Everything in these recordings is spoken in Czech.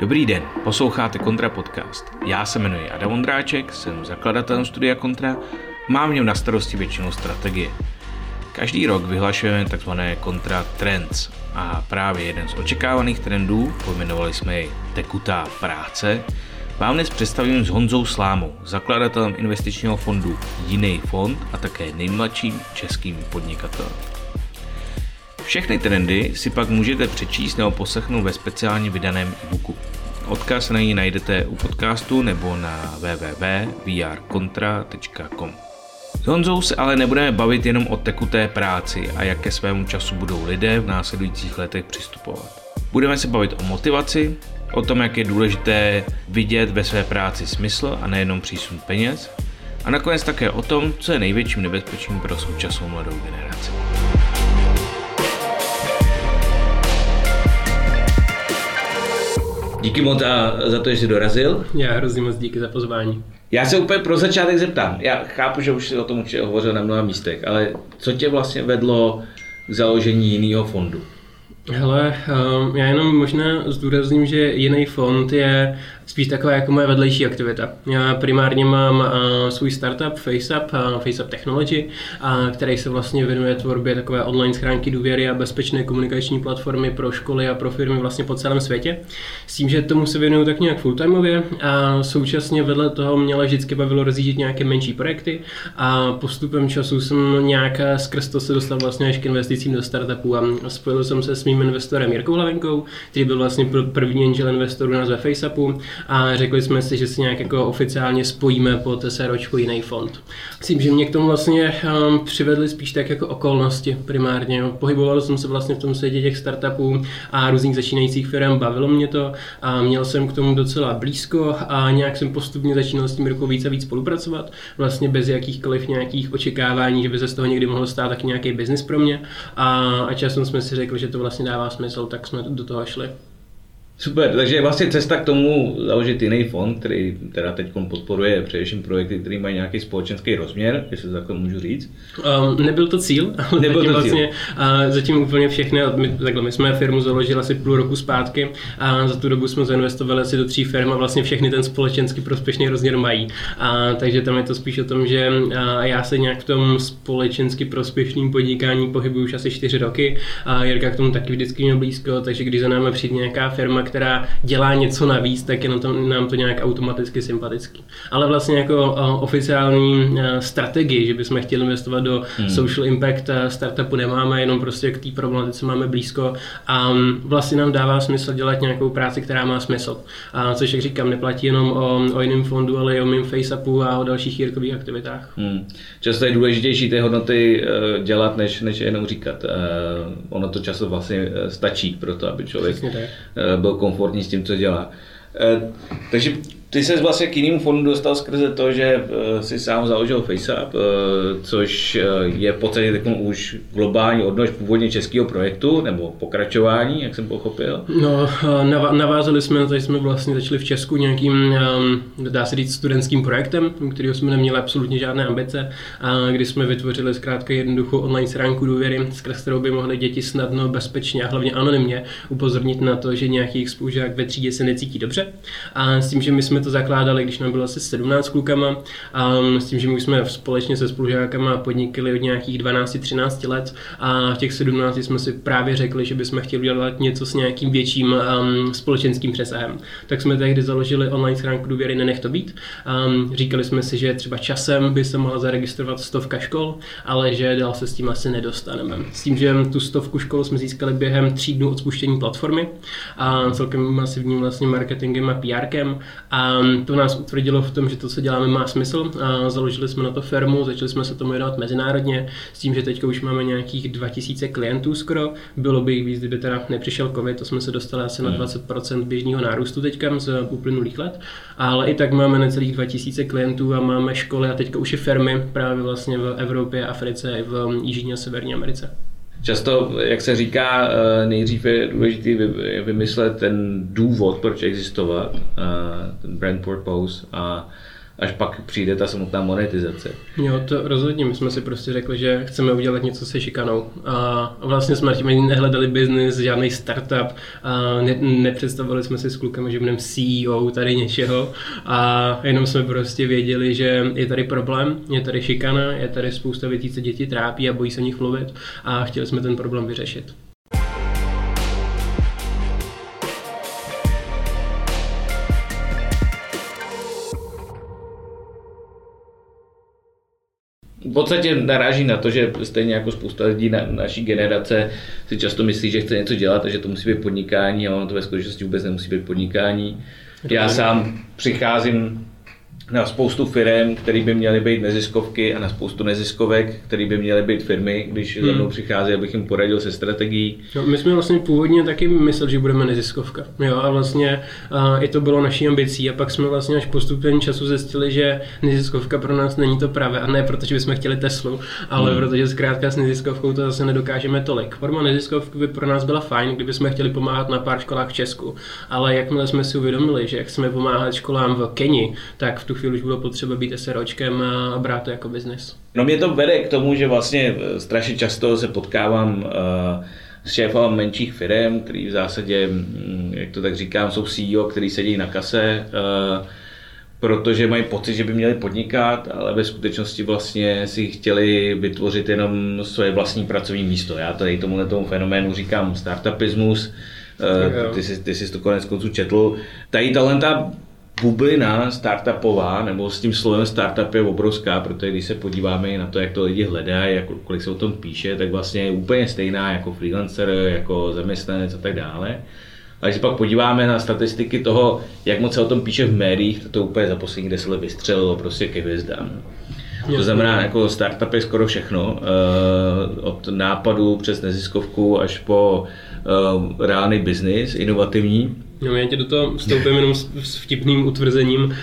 Dobrý den, posloucháte Kontra podcast. Já se jmenuji Adam Ondráček, jsem zakladatelem studia Kontra, mám v něm na starosti většinou strategie. Každý rok vyhlašujeme tzv. Kontra Trends a právě jeden z očekávaných trendů, pojmenovali jsme jej Tekutá práce, vám dnes představím s Honzou Slámou, zakladatelem investičního fondu Jiný fond a také nejmladším českým podnikatelem. Všechny trendy si pak můžete přečíst nebo poslechnout ve speciálně vydaném e-booku. Odkaz na ní najdete u podcastu nebo na www.vrkontra.com. S Honzou se ale nebudeme bavit jenom o tekuté práci a jak ke svému času budou lidé v následujících letech přistupovat. Budeme se bavit o motivaci, o tom, jak je důležité vidět ve své práci smysl a nejenom přísun peněz, a nakonec také o tom, co je největším nebezpečím pro současnou mladou generaci. Díky moc za, za to, že jsi dorazil. Já hrozně moc díky za pozvání. Já se úplně pro začátek zeptám. Já chápu, že už si o tom určitě hovořil na mnoha místech, ale co tě vlastně vedlo k založení jiného fondu? Hele, ehm, já jenom možná zdůrazním, že jiný fond je spíš taková jako moje vedlejší aktivita. Já primárně mám uh, svůj startup FaceUp, uh, FaceUp Technology, uh, který se vlastně věnuje tvorbě takové online schránky důvěry a bezpečné komunikační platformy pro školy a pro firmy vlastně po celém světě. S tím, že tomu se věnuju tak nějak fulltimeově a současně vedle toho mě vždycky bavilo rozjíždět nějaké menší projekty a postupem času jsem nějak skrz to se dostal vlastně až k investicím do startupů a spojil jsem se s mým investorem Jirkou Hlavenkou, který byl vlastně první angel investor u nás ve FaceUpu a řekli jsme si, že si nějak jako oficiálně spojíme pod SROčku jiný fond. Myslím, že mě k tomu vlastně um, přivedly spíš tak jako okolnosti primárně. Pohyboval jsem se vlastně v tom světě těch startupů a různých začínajících firm, bavilo mě to a měl jsem k tomu docela blízko a nějak jsem postupně začínal s tím rukou víc a víc spolupracovat, vlastně bez jakýchkoliv nějakých očekávání, že by se z toho někdy mohlo stát taky nějaký biznis pro mě a, a časem jsme si řekli, že to vlastně dává smysl, tak jsme do toho šli. Super, takže vlastně cesta k tomu založit jiný fond, který teda teď podporuje především projekty, které mají nějaký společenský rozměr, jestli to takhle můžu říct. Um, nebyl to cíl, ale nebyl to vlastně, cíl. Uh, zatím úplně všechny, my, takhle, my jsme firmu založili asi půl roku zpátky a za tu dobu jsme zainvestovali asi do tří firm a vlastně všechny ten společenský prospěšný rozměr mají. A, takže tam je to spíš o tom, že a já se nějak v tom společensky prospěšným podnikání pohybuju už asi čtyři roky a Jirka k tomu taky vždycky měl blízko, takže když za námi přijde nějaká firma, která dělá něco navíc, tak je na to, nám to nějak automaticky sympatický. Ale vlastně jako oficiální strategii, že bychom chtěli investovat do hmm. social impact startupu nemáme, jenom prostě k té problematice máme blízko a vlastně nám dává smysl dělat nějakou práci, která má smysl. A což, jak říkám, neplatí jenom o, o jiném fondu, ale i o mým FaceUpu a o dalších jirkových aktivitách. Hmm. Často je důležitější ty hodnoty eh, dělat, než, než jenom říkat. Eh, ono to často vlastně eh, stačí pro to, aby člověk byl komfortní s tím, co dělá. Eh, takže ty se vlastně k jinému fondu dostal skrze to, že eh, si sám založil FaceUp, eh, což eh, je v podstatě už globální odnož původně českého projektu, nebo pokračování, jak jsem pochopil. No, navázali jsme, tady jsme vlastně začali v Česku nějakým, dá se říct, studentským projektem, kterého jsme neměli absolutně žádné ambice, a kdy jsme vytvořili zkrátka jednoduchou online stránku důvěry, skrz kterou by mohly děti snadno, bezpečně a hlavně anonymně upozornit na to, že nějaký jejich spolužák ve třídě se necítí dobře. A s tím, že my jsme jsme to zakládali, když nám bylo asi 17 klukama a s tím, že my jsme společně se spolužákama podnikli od nějakých 12-13 let a v těch 17 jsme si právě řekli, že bychom chtěli dělat něco s nějakým větším um, společenským přesahem. Tak jsme tehdy založili online schránku důvěry Nenech to být. Um, říkali jsme si, že třeba časem by se mohla zaregistrovat stovka škol, ale že dál se s tím asi nedostaneme. S tím, že tu stovku škol jsme získali během tří dnů od spuštění platformy a celkem masivním vlastně marketingem a PRkem a a to nás utvrdilo v tom, že to, co děláme, má smysl. A založili jsme na to firmu, začali jsme se tomu věnovat mezinárodně, s tím, že teď už máme nějakých 2000 klientů skoro. Bylo by jich víc, kdyby teda nepřišel COVID, to jsme se dostali asi na 20% hmm. běžného nárůstu teďka z uplynulých let. Ale i tak máme necelých 2000 klientů a máme školy a teďka už i firmy právě vlastně v Evropě, Africe i v Jižní a Severní Americe. Často, jak se říká, eh, nejdřív je důležité vymyslet ten důvod, proč existovat, eh, ten brand purpose a až pak přijde ta samotná monetizace. Jo, to rozhodně. My jsme si prostě řekli, že chceme udělat něco se šikanou. A vlastně jsme tím nehledali biznis, žádný startup. A ne, nepředstavovali jsme si s klukami, že budeme CEO tady něčeho. A jenom jsme prostě věděli, že je tady problém, je tady šikana, je tady spousta věcí, co děti trápí a bojí se o nich mluvit. A chtěli jsme ten problém vyřešit. V podstatě naráží na to, že stejně jako spousta lidí na naší generace si často myslí, že chce něco dělat a že to musí být podnikání a ono to ve skutečnosti vůbec nemusí být podnikání. Já sám přicházím na spoustu firm, které by měly být neziskovky a na spoustu neziskovek, které by měly být firmy, když hmm. za mnou přichází, abych jim poradil se strategií. No, my jsme vlastně původně taky mysleli, že budeme neziskovka. Jo, a vlastně a i to bylo naší ambicí a pak jsme vlastně až postupem času zjistili, že neziskovka pro nás není to pravé a ne protože bychom chtěli Teslu, ale hmm. protože zkrátka s neziskovkou to zase nedokážeme tolik. Forma neziskovky by pro nás byla fajn, kdyby jsme chtěli pomáhat na pár školách v Česku, ale jakmile jsme si uvědomili, že chceme pomáhat školám v Keni, tak v tu chvíli už bylo potřeba být SROčkem a brát to jako biznis. No mě to vede k tomu, že vlastně eh, strašně často se potkávám uh, s šéfem menších firm, který v zásadě, mm, jak to tak říkám, jsou CEO, který sedí na kase, uh, protože mají pocit, že by měli podnikat, ale ve skutečnosti vlastně si chtěli vytvořit jenom svoje vlastní pracovní místo. Já tady tomuhle tomu fenoménu říkám startupismus, ty jsi, ty jsi to konec konců četl. Tady talenta bublina startupová, nebo s tím slovem startup je obrovská, protože když se podíváme na to, jak to lidi hledají, jak, kolik se o tom píše, tak vlastně je úplně stejná jako freelancer, jako zaměstnanec a tak dále. A když se pak podíváme na statistiky toho, jak moc se o tom píše v médiích, to to úplně za poslední deset let vystřelilo prostě ke hvězdám. To znamená, jako startup je skoro všechno, eh, od nápadu přes neziskovku až po eh, reálný biznis, inovativní. No, já tě do toho vstoupím jenom s, s vtipným utvrzením,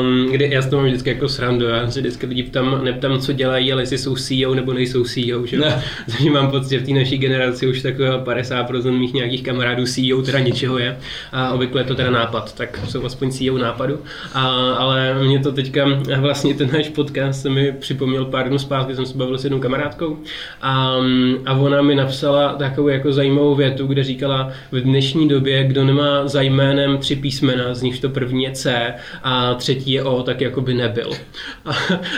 um, kde já s toho mám vždycky jako srandu. Já se vždycky lidi ptám, neptám, co dělají, ale jestli jsou CEO nebo nejsou CEO. Že? Ne. Takže mám pocit, že v té naší generaci už takového 50% mých nějakých kamarádů CEO teda něčeho je. A obvykle je to teda nápad, tak jsou aspoň CEO nápadu. A, ale mě to teďka, vlastně ten náš podcast se mi připomněl pár dnů zpátky, jsem se bavil s jednou kamarádkou a, a ona mi napsala takovou jako zajímavou větu, kde říkala, v dnešní době, kdo nemá za jménem tři písmena, z nich to první je C a třetí je O, tak jako by nebyl. A,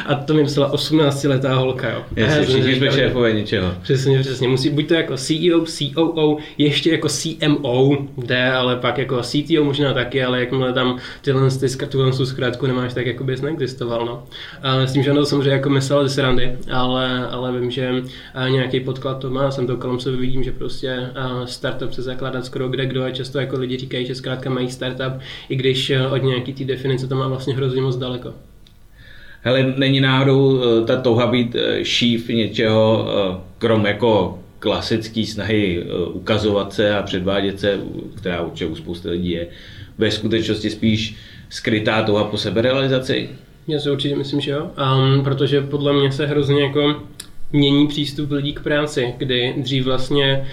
a to mi myslela 18-letá holka, jo. Jasně, všichni jsme šéfové něčeho. Přesně, přesně. Musí buď to jako CEO, COO, ještě jako CMO, jde, ale pak jako CTO možná taky, ale jakmile tam tyhle ty tuhle zkrátku nemáš, tak jako bys neexistoval, no. A s tím, že ono to samozřejmě jako myslel ze srandy, ale, ale vím, že nějaký podklad to má, jsem to kolem sebe vidím, že prostě startup se zakládat skoro kde kdo a často jako lidi říkají, že zkrátka mají startup, i když eh, od nějaký té definice to má vlastně hrozně moc daleko. Hele, není náhodou eh, ta touha být eh, šíf něčeho, krom jako klasický snahy ukazovat se a předvádět se, která určitě u spousty lidí je, ve skutečnosti spíš skrytá touha po seberealizaci? Já si určitě myslím, že jo, um, protože podle mě se hrozně jako mění přístup lidí k práci, kdy dřív vlastně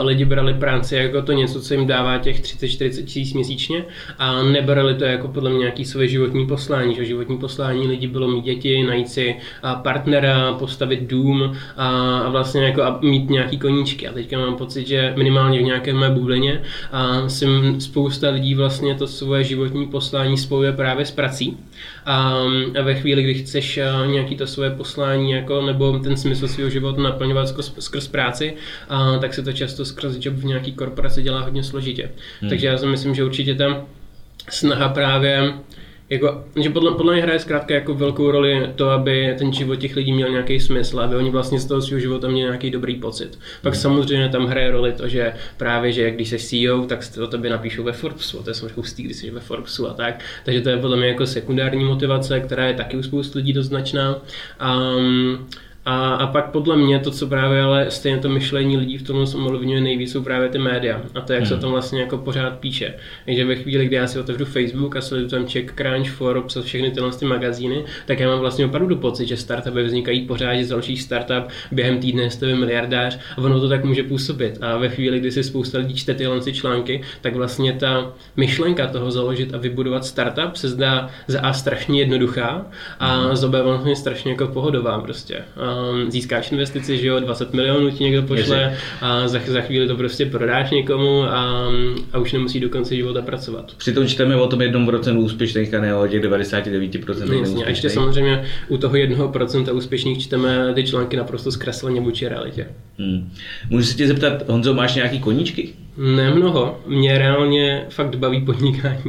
lidi brali práci jako to něco, co jim dává těch 30-40 tisíc měsíčně a nebrali to jako podle mě nějaký své životní poslání. Že životní poslání lidí bylo mít děti, najít si partnera, postavit dům a, a vlastně jako a mít nějaký koníčky. A teďka mám pocit, že minimálně v nějaké mé bublině a, si spousta lidí vlastně to svoje životní poslání spojuje právě s prací. A, ve chvíli, kdy chceš nějaký to svoje poslání jako, nebo ten smysl smysl svého života naplňovat skrz, skrz práci, a, tak se to často skrz job v nějaký korporaci dělá hodně složitě. Hmm. Takže já si myslím, že určitě tam snaha právě jako, že podle, podle mě hraje zkrátka jako velkou roli to, aby ten život těch lidí měl nějaký smysl, aby oni vlastně z toho svého života měli nějaký dobrý pocit. Pak hmm. samozřejmě tam hraje roli to, že právě, že když jsi CEO, tak o tobě napíšou ve Forbesu, to je samozřejmě hustý, když jsi ve Forbesu a tak. Takže to je podle mě jako sekundární motivace, která je taky u spoustu lidí dost značná. Um, A, a pak podle mě to, co právě ale stejně to myšlení lidí v tom ovlivňuje nejvíc, jsou právě ty média. A to, jak hmm. se tam vlastně jako pořád píše. Takže ve chvíli, kdy já si otevřu Facebook a sleduju tam Czech Crunch, Forbes a všechny tyhle ty magazíny, tak já mám vlastně opravdu pocit, že startupy vznikají pořád, že další startup během týdne jste miliardář a ono to tak může působit. A ve chvíli, kdy si spousta lidí čte tyhle ty články, tak vlastně ta myšlenka toho založit a vybudovat startup se zdá za A strašně jednoduchá a hmm. za B vlastně strašně jako pohodová prostě. Um, získáš investici, že jo, 20 milionů ti někdo pošle a za, za chvíli to prostě prodáš někomu a, a už nemusí do konce života pracovat. Přitom čteme o tom jednom procentu úspěšných a ne o těch 99% Jasně, a ještě samozřejmě u toho jednoho procenta úspěšných čteme ty články naprosto zkresleně vůči realitě. Hmm. Můžu se tě zeptat, Honzo, máš nějaký koníčky? Nemnoho. Mě reálně fakt baví podnikání.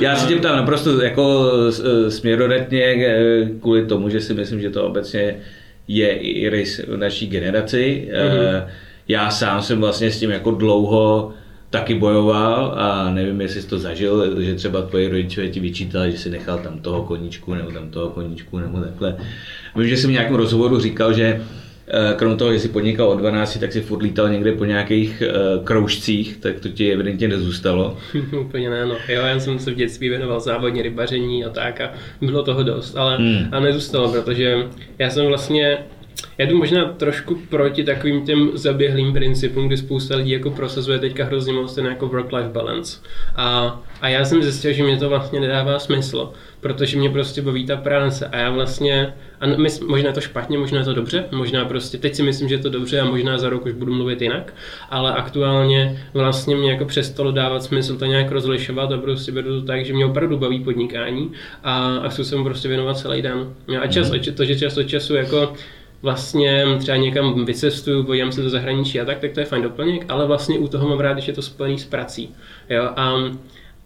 Já se tě ptám naprosto jako směrodatně eh, kvůli tomu, že si myslím, že to obecně je i rys naší generaci. Mm-hmm. Já sám jsem vlastně s tím jako dlouho taky bojoval a nevím, jestli jsi to zažil, že třeba tvoji rodiče ti vyčítali, že si nechal tam toho koníčku nebo tam toho koníčku nebo takhle. Vím, že jsem v nějakém rozhovoru říkal, že krom toho, že jsi podnikal od 12, tak si furt lítal někde po nějakých uh, kroužcích, tak to ti evidentně nezůstalo. Úplně ne, no. Jo, já jsem se v dětství věnoval závodně rybaření a tak a bylo toho dost, ale hmm. a nezůstalo, protože já jsem vlastně já jdu možná trošku proti takovým těm zaběhlým principům, kdy spousta lidí jako prosazuje teďka hrozně moc ten jako work-life balance. A, a já jsem zjistil, že mě to vlastně nedává smysl, protože mě prostě baví ta práce a já vlastně, a my, možná je to špatně, možná je to dobře, možná prostě, teď si myslím, že je to dobře a možná za rok už budu mluvit jinak, ale aktuálně vlastně mě jako přestalo dávat smysl to nějak rozlišovat a prostě beru to tak, že mě opravdu baví podnikání a, a chci se mu prostě věnovat celý den. A čas, mm-hmm. to, že čas od času jako vlastně třeba někam vycestuju, podívám se do zahraničí a tak, tak to je fajn doplněk, ale vlastně u toho mám rád, když je to spojený s prací. Jo? A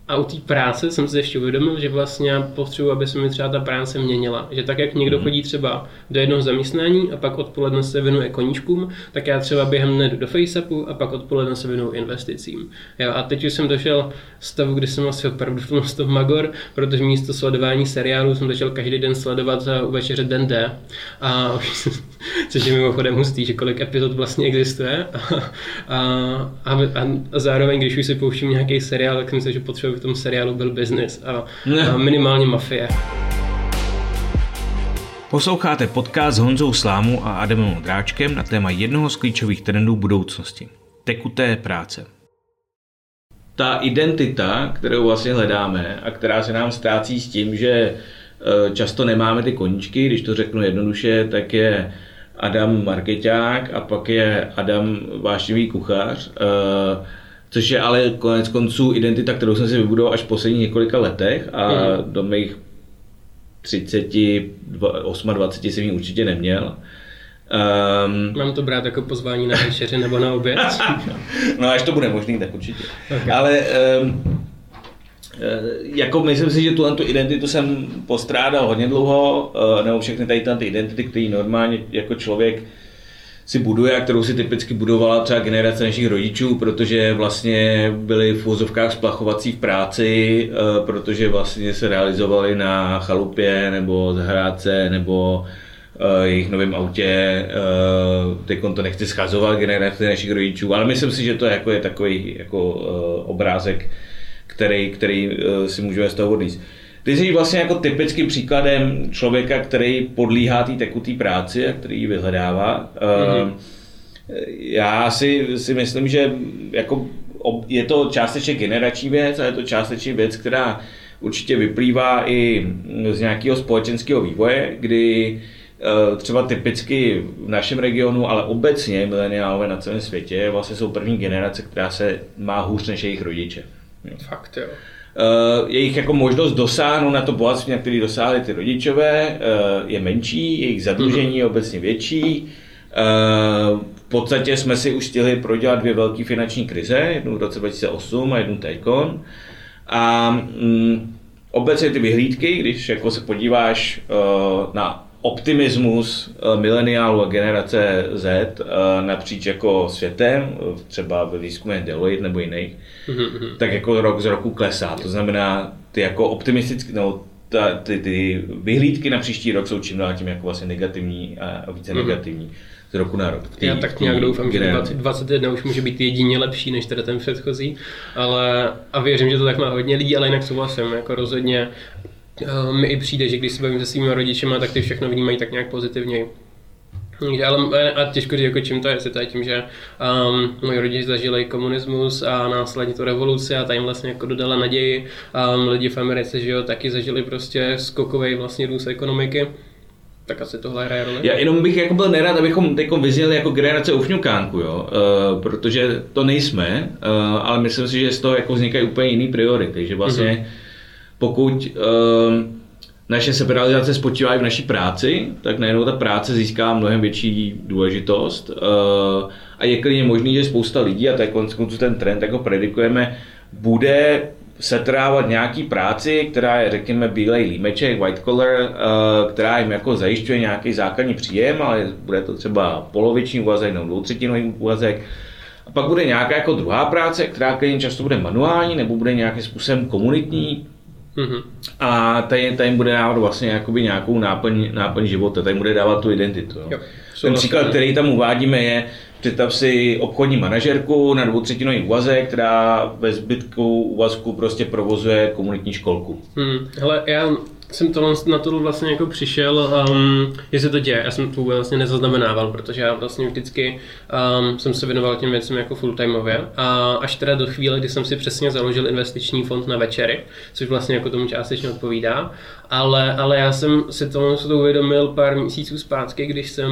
a u té práce jsem si ještě uvědomil, že vlastně já potřebuji, aby se mi třeba ta práce měnila. Že tak, jak někdo mhm. chodí třeba do jednoho zaměstnání a pak odpoledne se věnuje koníčkům, tak já třeba během dne jdu do FaceAppu a pak odpoledne se věnuju investicím. Jo, a teď už jsem došel stavu, kdy jsem asi opravdu v tom magor, protože místo sledování seriálu jsem začal každý den sledovat u večeře Den D. A už, což je mimochodem hustý, že kolik epizod vlastně existuje. A, a, a, a zároveň, když už si pouštím nějaký seriál, tak myslím, že potřebuji v tom seriálu byl business a, a minimálně mafie. Posloucháte podcast s Honzou Slámu a Adamem Modráčkem na téma jednoho z klíčových trendů budoucnosti. Tekuté práce. Ta identita, kterou vlastně hledáme a která se nám ztrácí s tím, že e, často nemáme ty koníčky, když to řeknu jednoduše, tak je Adam marketák a pak je Adam vášnivý kuchař. E, což je ale konec konců identita, kterou jsem si vybudoval až v posledních několika letech a mm. do mých 30, 28 jsem ji určitě neměl. Um, Mám to brát jako pozvání na večeři nebo na oběd? no až to bude možný, tak určitě. Okay. Ale um, jako myslím si, že tuhle tu identitu jsem postrádal hodně dlouho, uh, nebo všechny tady ty identity, které normálně jako člověk si buduje a kterou si typicky budovala třeba generace našich rodičů, protože vlastně byli v úzovkách splachovací v práci, eh, protože vlastně se realizovali na chalupě nebo zahrádce nebo eh, jejich novém autě. Eh, teď to nechci schazovat generace našich rodičů, ale myslím si, že to je, jako, je takový jako obrázek, který, který si můžeme z toho odníst. Ty jsi vlastně jako typickým příkladem člověka, který podlíhá té tekutý práci a který ji vyhledává. Mm-hmm. Já si, si myslím, že jako je to částečně generační věc a je to částečně věc, která určitě vyplývá i z nějakého společenského vývoje, kdy eh, třeba typicky v našem regionu, ale obecně mileniálové na celém světě vlastně jsou první generace, která se má hůř než jejich rodiče. Fakt jo. Uh, jejich jako možnost dosáhnout na to bohatství, na který dosáhli ty rodičové, uh, je menší, jejich zadlužení je obecně větší. Uh, v podstatě jsme si už stihli prodělat dvě velké finanční krize, jednu v roce 2008 a jednu teďkon. A um, obecně ty vyhlídky, když jako se podíváš na optimismus eh, mileniálu a generace Z eh, napříč jako světem, třeba ve výzkumě Deloitte nebo jiných, mm-hmm. tak jako rok z roku klesá. To znamená, ty jako optimistický, no, ta, ty, ty vyhlídky na příští rok jsou čím dál tím jako vlastně negativní a více mm. negativní z roku na rok. Tý, Já tak nějak doufám, že 2021 už může být jedině lepší než teda ten předchozí, ale a věřím, že to tak má hodně lidí, ale jinak souhlasím, jako rozhodně mi i přijde, že když se bavím se svými rodičema, tak ty všechno vnímají tak nějak pozitivněji. Ale a těžko říct, jako čím to je, jestli to je tím, že um, moji rodiče zažili komunismus a následně tu revoluci a ta jim vlastně jako dodala naději. Um, lidi v Americe, že jo, taky zažili prostě skokový vlastně růst ekonomiky. Tak asi tohle hraje roli. Já jenom bych jako byl nerad, abychom teď vyzněli jako generace ufňukánku, jo? Uh, protože to nejsme, uh, ale myslím si, že z toho jako vznikají úplně jiný priority, že vlastně mm-hmm. Pokud uh, naše seberalizace spočívá i v naší práci, tak najednou ta práce získá mnohem větší důležitost uh, a je klidně možný, že spousta lidí, a to je konec ten trend, jako predikujeme, bude setrávat nějaký práci, která je, řekněme, bílej límeček, white collar, uh, která jim jako zajišťuje nějaký základní příjem, ale bude to třeba poloviční úvazek nebo dvoutřetinový úvazek. A pak bude nějaká jako druhá práce, která klidně často bude manuální nebo bude nějakým způsobem komunitní, Mm-hmm. A tady, tady bude dávat vlastně jakoby nějakou náplň, náplň života, tady bude dávat tu identitu. Jo. Ten příklad, který tam uvádíme, je, představ si obchodní manažerku na dvoutřetinový úvazek, která ve zbytku úvazku prostě provozuje komunitní školku. Hmm. Hele, já jsem to na to vlastně jako přišel, um, jestli to děje. Já jsem to vlastně nezaznamenával, protože já vlastně vždycky um, jsem se věnoval těm věcem jako fulltimeově. A až teda do chvíle, kdy jsem si přesně založil investiční fond na večery, což vlastně jako tomu částečně odpovídá. Ale, ale já jsem si to, to uvědomil pár měsíců zpátky, když jsem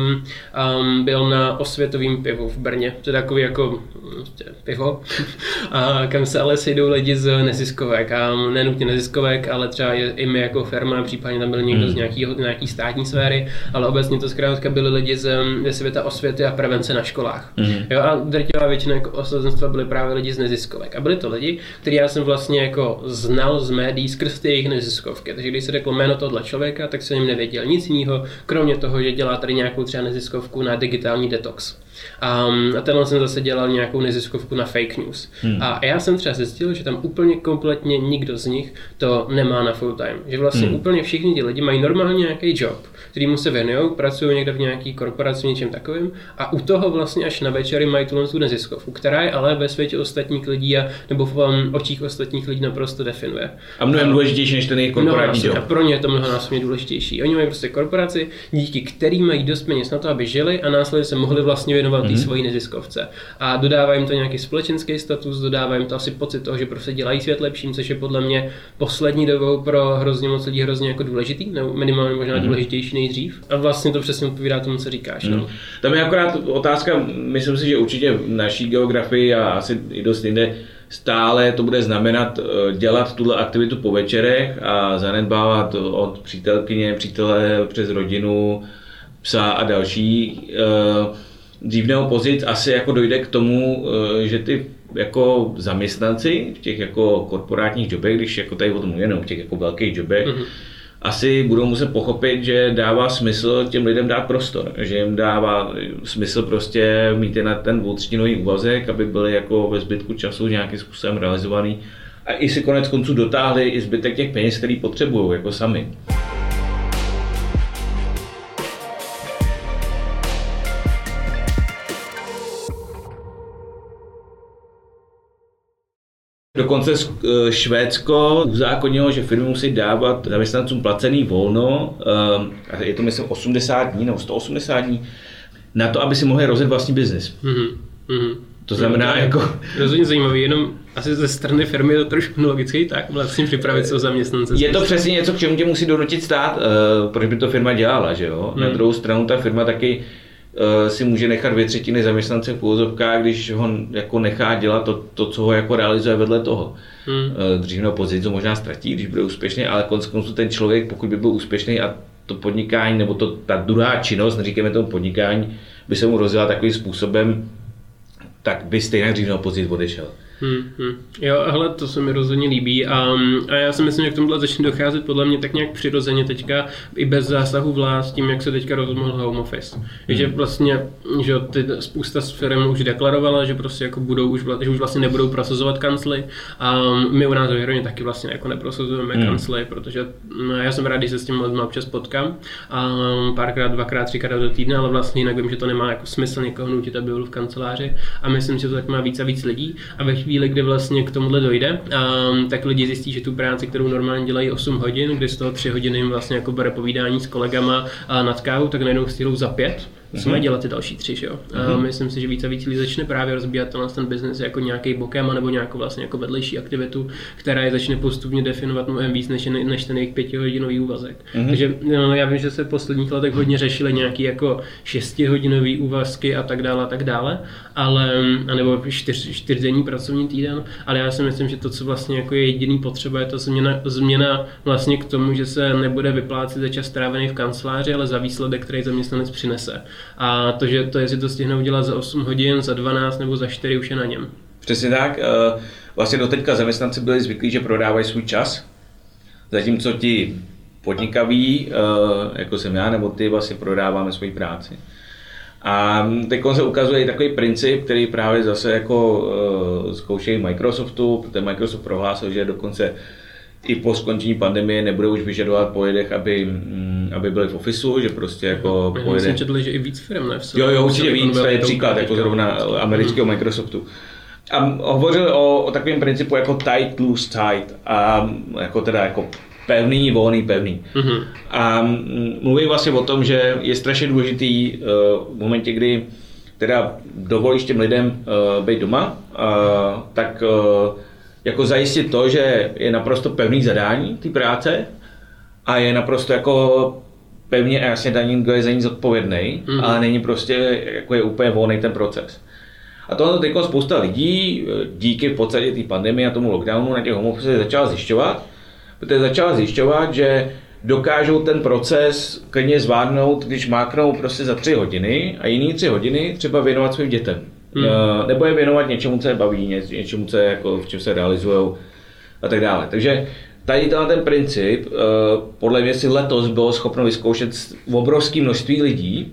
um, byl na osvětovém pivu v Brně. To je takový jako prostě, pivo, a kam se ale sejdou lidi z neziskovek. A nenutně neziskovek, ale třeba i my jako firma případně tam byl někdo hmm. z nějaký, nějaký státní sféry, ale obecně to zkrátka byly lidi z, ze světa osvěty a prevence na školách. Hmm. Jo, a drtivá většina jako osazenstva byly právě lidi z neziskovek. A byli to lidi, kteří já jsem vlastně jako znal z médií skrz ty jejich neziskovky. Takže když se řeklo jméno tohle člověka, tak jsem jim nevěděl nic jiného, kromě toho, že dělá tady nějakou třeba neziskovku na digitální detox. Um, a tenhle jsem zase dělal nějakou neziskovku na fake news. Hmm. A já jsem třeba zjistil, že tam úplně kompletně nikdo z nich to nemá na full time. Že vlastně hmm. úplně všichni ti lidi mají normálně nějaký job, kterýmu se věnují, pracují někde v nějaký korporaci, něčem takovým a u toho vlastně až na večery mají tu tu neziskovku, která je ale ve světě ostatních lidí a, nebo v um, očích ostatních lidí naprosto definuje. A mnohem důležitější než ten jejich korporátní no, job. A pro ně je to mnohonásobně důležitější. Oni mají prostě korporaci, díky kterým mají dost peněz na to, aby žili a následně se mohli vlastně věnovat mm-hmm. té svojí neziskovce. A dodává jim to nějaký společenský status, dodává jim to asi pocit toho, že prostě dělají svět lepším, což je podle mě poslední dobou pro hrozně moc lidí hrozně jako důležitý, nebo minimálně možná mm-hmm. důležitější nejdřív. A vlastně to přesně odpovídá tomu, co říkáš. Mm. No. Tam je akorát otázka, myslím si, že určitě v naší geografii a asi i dost jinde, stále to bude znamenat eh, dělat tuhle aktivitu po večerech a zanedbávat od přítelkyně, přítele přes rodinu, psa a další. Eh, dřív nebo později asi jako dojde k tomu, eh, že ty jako zaměstnanci v těch jako korporátních jobech, když jako tady o tom mluvíme, v těch jako velkých jobech, mm-hmm. asi budou muset pochopit, že dává smysl těm lidem dát prostor, že jim dává smysl prostě mít na ten dvoutřetinový úvazek, aby byli jako ve zbytku času nějakým způsobem realizovaný a i si konec konců dotáhli i zbytek těch peněz, který potřebují jako sami. Dokonce eh, Švédsko uzákonilo, že firmy musí dávat zaměstnancům placený volno, eh, je to myslím 80 dní nebo 180 dní, na to, aby si mohli rozjet vlastní biznis. Mm-hmm. To znamená jako... Rozhodně zajímavý, jenom asi ze strany firmy je to trošku logický, tak vlastně připravit se o zaměstnance. Je to přesně něco, k čemu tě musí donutit stát, uh, proč by to firma dělala, že jo? Hmm. Na druhou stranu ta firma taky si může nechat dvě třetiny zaměstnance v půzovkách, když ho jako nechá dělat to, to, co ho jako realizuje vedle toho. Hmm. Eh, dřív nebo později to možná ztratí, když bude úspěšný, ale konec konců ten člověk, pokud by byl úspěšný a to podnikání, nebo to, ta druhá činnost, neříkáme tomu podnikání, by se mu rozjela takovým způsobem, tak by stejně dřív nebo později odešel. Hmm, hmm. Jo, hele, to se mi rozhodně líbí a, a já si myslím, že k tomuhle začne docházet podle mě tak nějak přirozeně teďka i bez zásahu vlád tím, jak se teďka rozmohl home office. Hmm. Že vlastně, že ty, spousta firm už deklarovala, že prostě jako budou už, že už vlastně nebudou prosazovat kancly a my u nás ve Hroně taky vlastně jako neprosazujeme hmm. kancly, protože no, já jsem rád, když se s tím lidmi občas potkám a párkrát, dvakrát, třikrát do týdne, ale vlastně jinak vím, že to nemá jako smysl někoho nutit, aby byl v kanceláři a myslím, že to tak má víc a víc lidí a ve chvíli, kdy vlastně k tomuhle dojde, um, tak lidi zjistí, že tu práci, kterou normálně dělají 8 hodin, kdy z toho 3 hodiny jim vlastně jako bere povídání s kolegama a nad kávu, tak najednou stihnou za 5 co mají dělat ty další tři, že jo? Mm-hmm. A myslím si, že více a víc lidí začne právě rozbíhat tenhle ten biznes jako nějaký bokem, nebo nějakou vlastně jako vedlejší aktivitu, která je začne postupně definovat mnohem víc než, než ten jejich pětihodinový úvazek. Mm-hmm. Takže no, já vím, že se v posledních letech hodně řešily nějaký jako šestihodinový úvazky a tak dále a tak dále, ale, nebo čtyř, čtyřdenní pracovní týden, ale já si myslím, že to, co vlastně jako je jediný potřeba, je ta změna, změna vlastně k tomu, že se nebude vyplácet za čas strávený v kanceláři, ale za výsledek, který zaměstnanec přinese. A to, že to, jestli to stihne udělat za 8 hodin, za 12 nebo za 4, už je na něm. Přesně tak. Eh, vlastně do teďka zaměstnanci byli zvyklí, že prodávají svůj čas, zatímco ti podnikaví, eh, jako jsem já, nebo ty, vlastně prodáváme svoji práci. A teď se ukazuje i takový princip, který právě zase jako uh, zkoušejí Microsoftu, protože Microsoft prohlásil, že dokonce i po skončení pandemie nebude už vyžadovat po lidech, aby, mm, aby byli v ofisu, že prostě jako no, pojede... Jsem četl, že i víc firm, ne? Jo, jo, určitě víc, to je příklad, jako zrovna amerického. Microsoftu. A hovořil o, o takovém principu jako tight, loose, tight. A jako teda jako pevný, volný, pevný. Mm-hmm. A mluví vlastně o tom, že je strašně důležitý uh, v momentě, kdy teda dovolíš těm lidem uh, být doma, uh, tak uh, jako zajistit to, že je naprosto pevný zadání té práce a je naprosto jako pevně a jasně daní, kdo je za ní zodpovědný, mm-hmm. ale není prostě, jako je úplně volný ten proces. A tohle teď spousta lidí díky v podstatě té pandemii a tomu lockdownu na těch home začala zjišťovat, protože začala zjišťovat, že dokážou ten proces klidně zvládnout, když máknou prostě za tři hodiny a jiný tři hodiny třeba věnovat svým dětem. Hmm. Nebo je věnovat něčemu, co je baví, ně, něčemu, co je jako, v čem se realizují a tak dále. Takže tady ten princip, uh, podle mě si letos bylo schopno vyzkoušet obrovské množství lidí,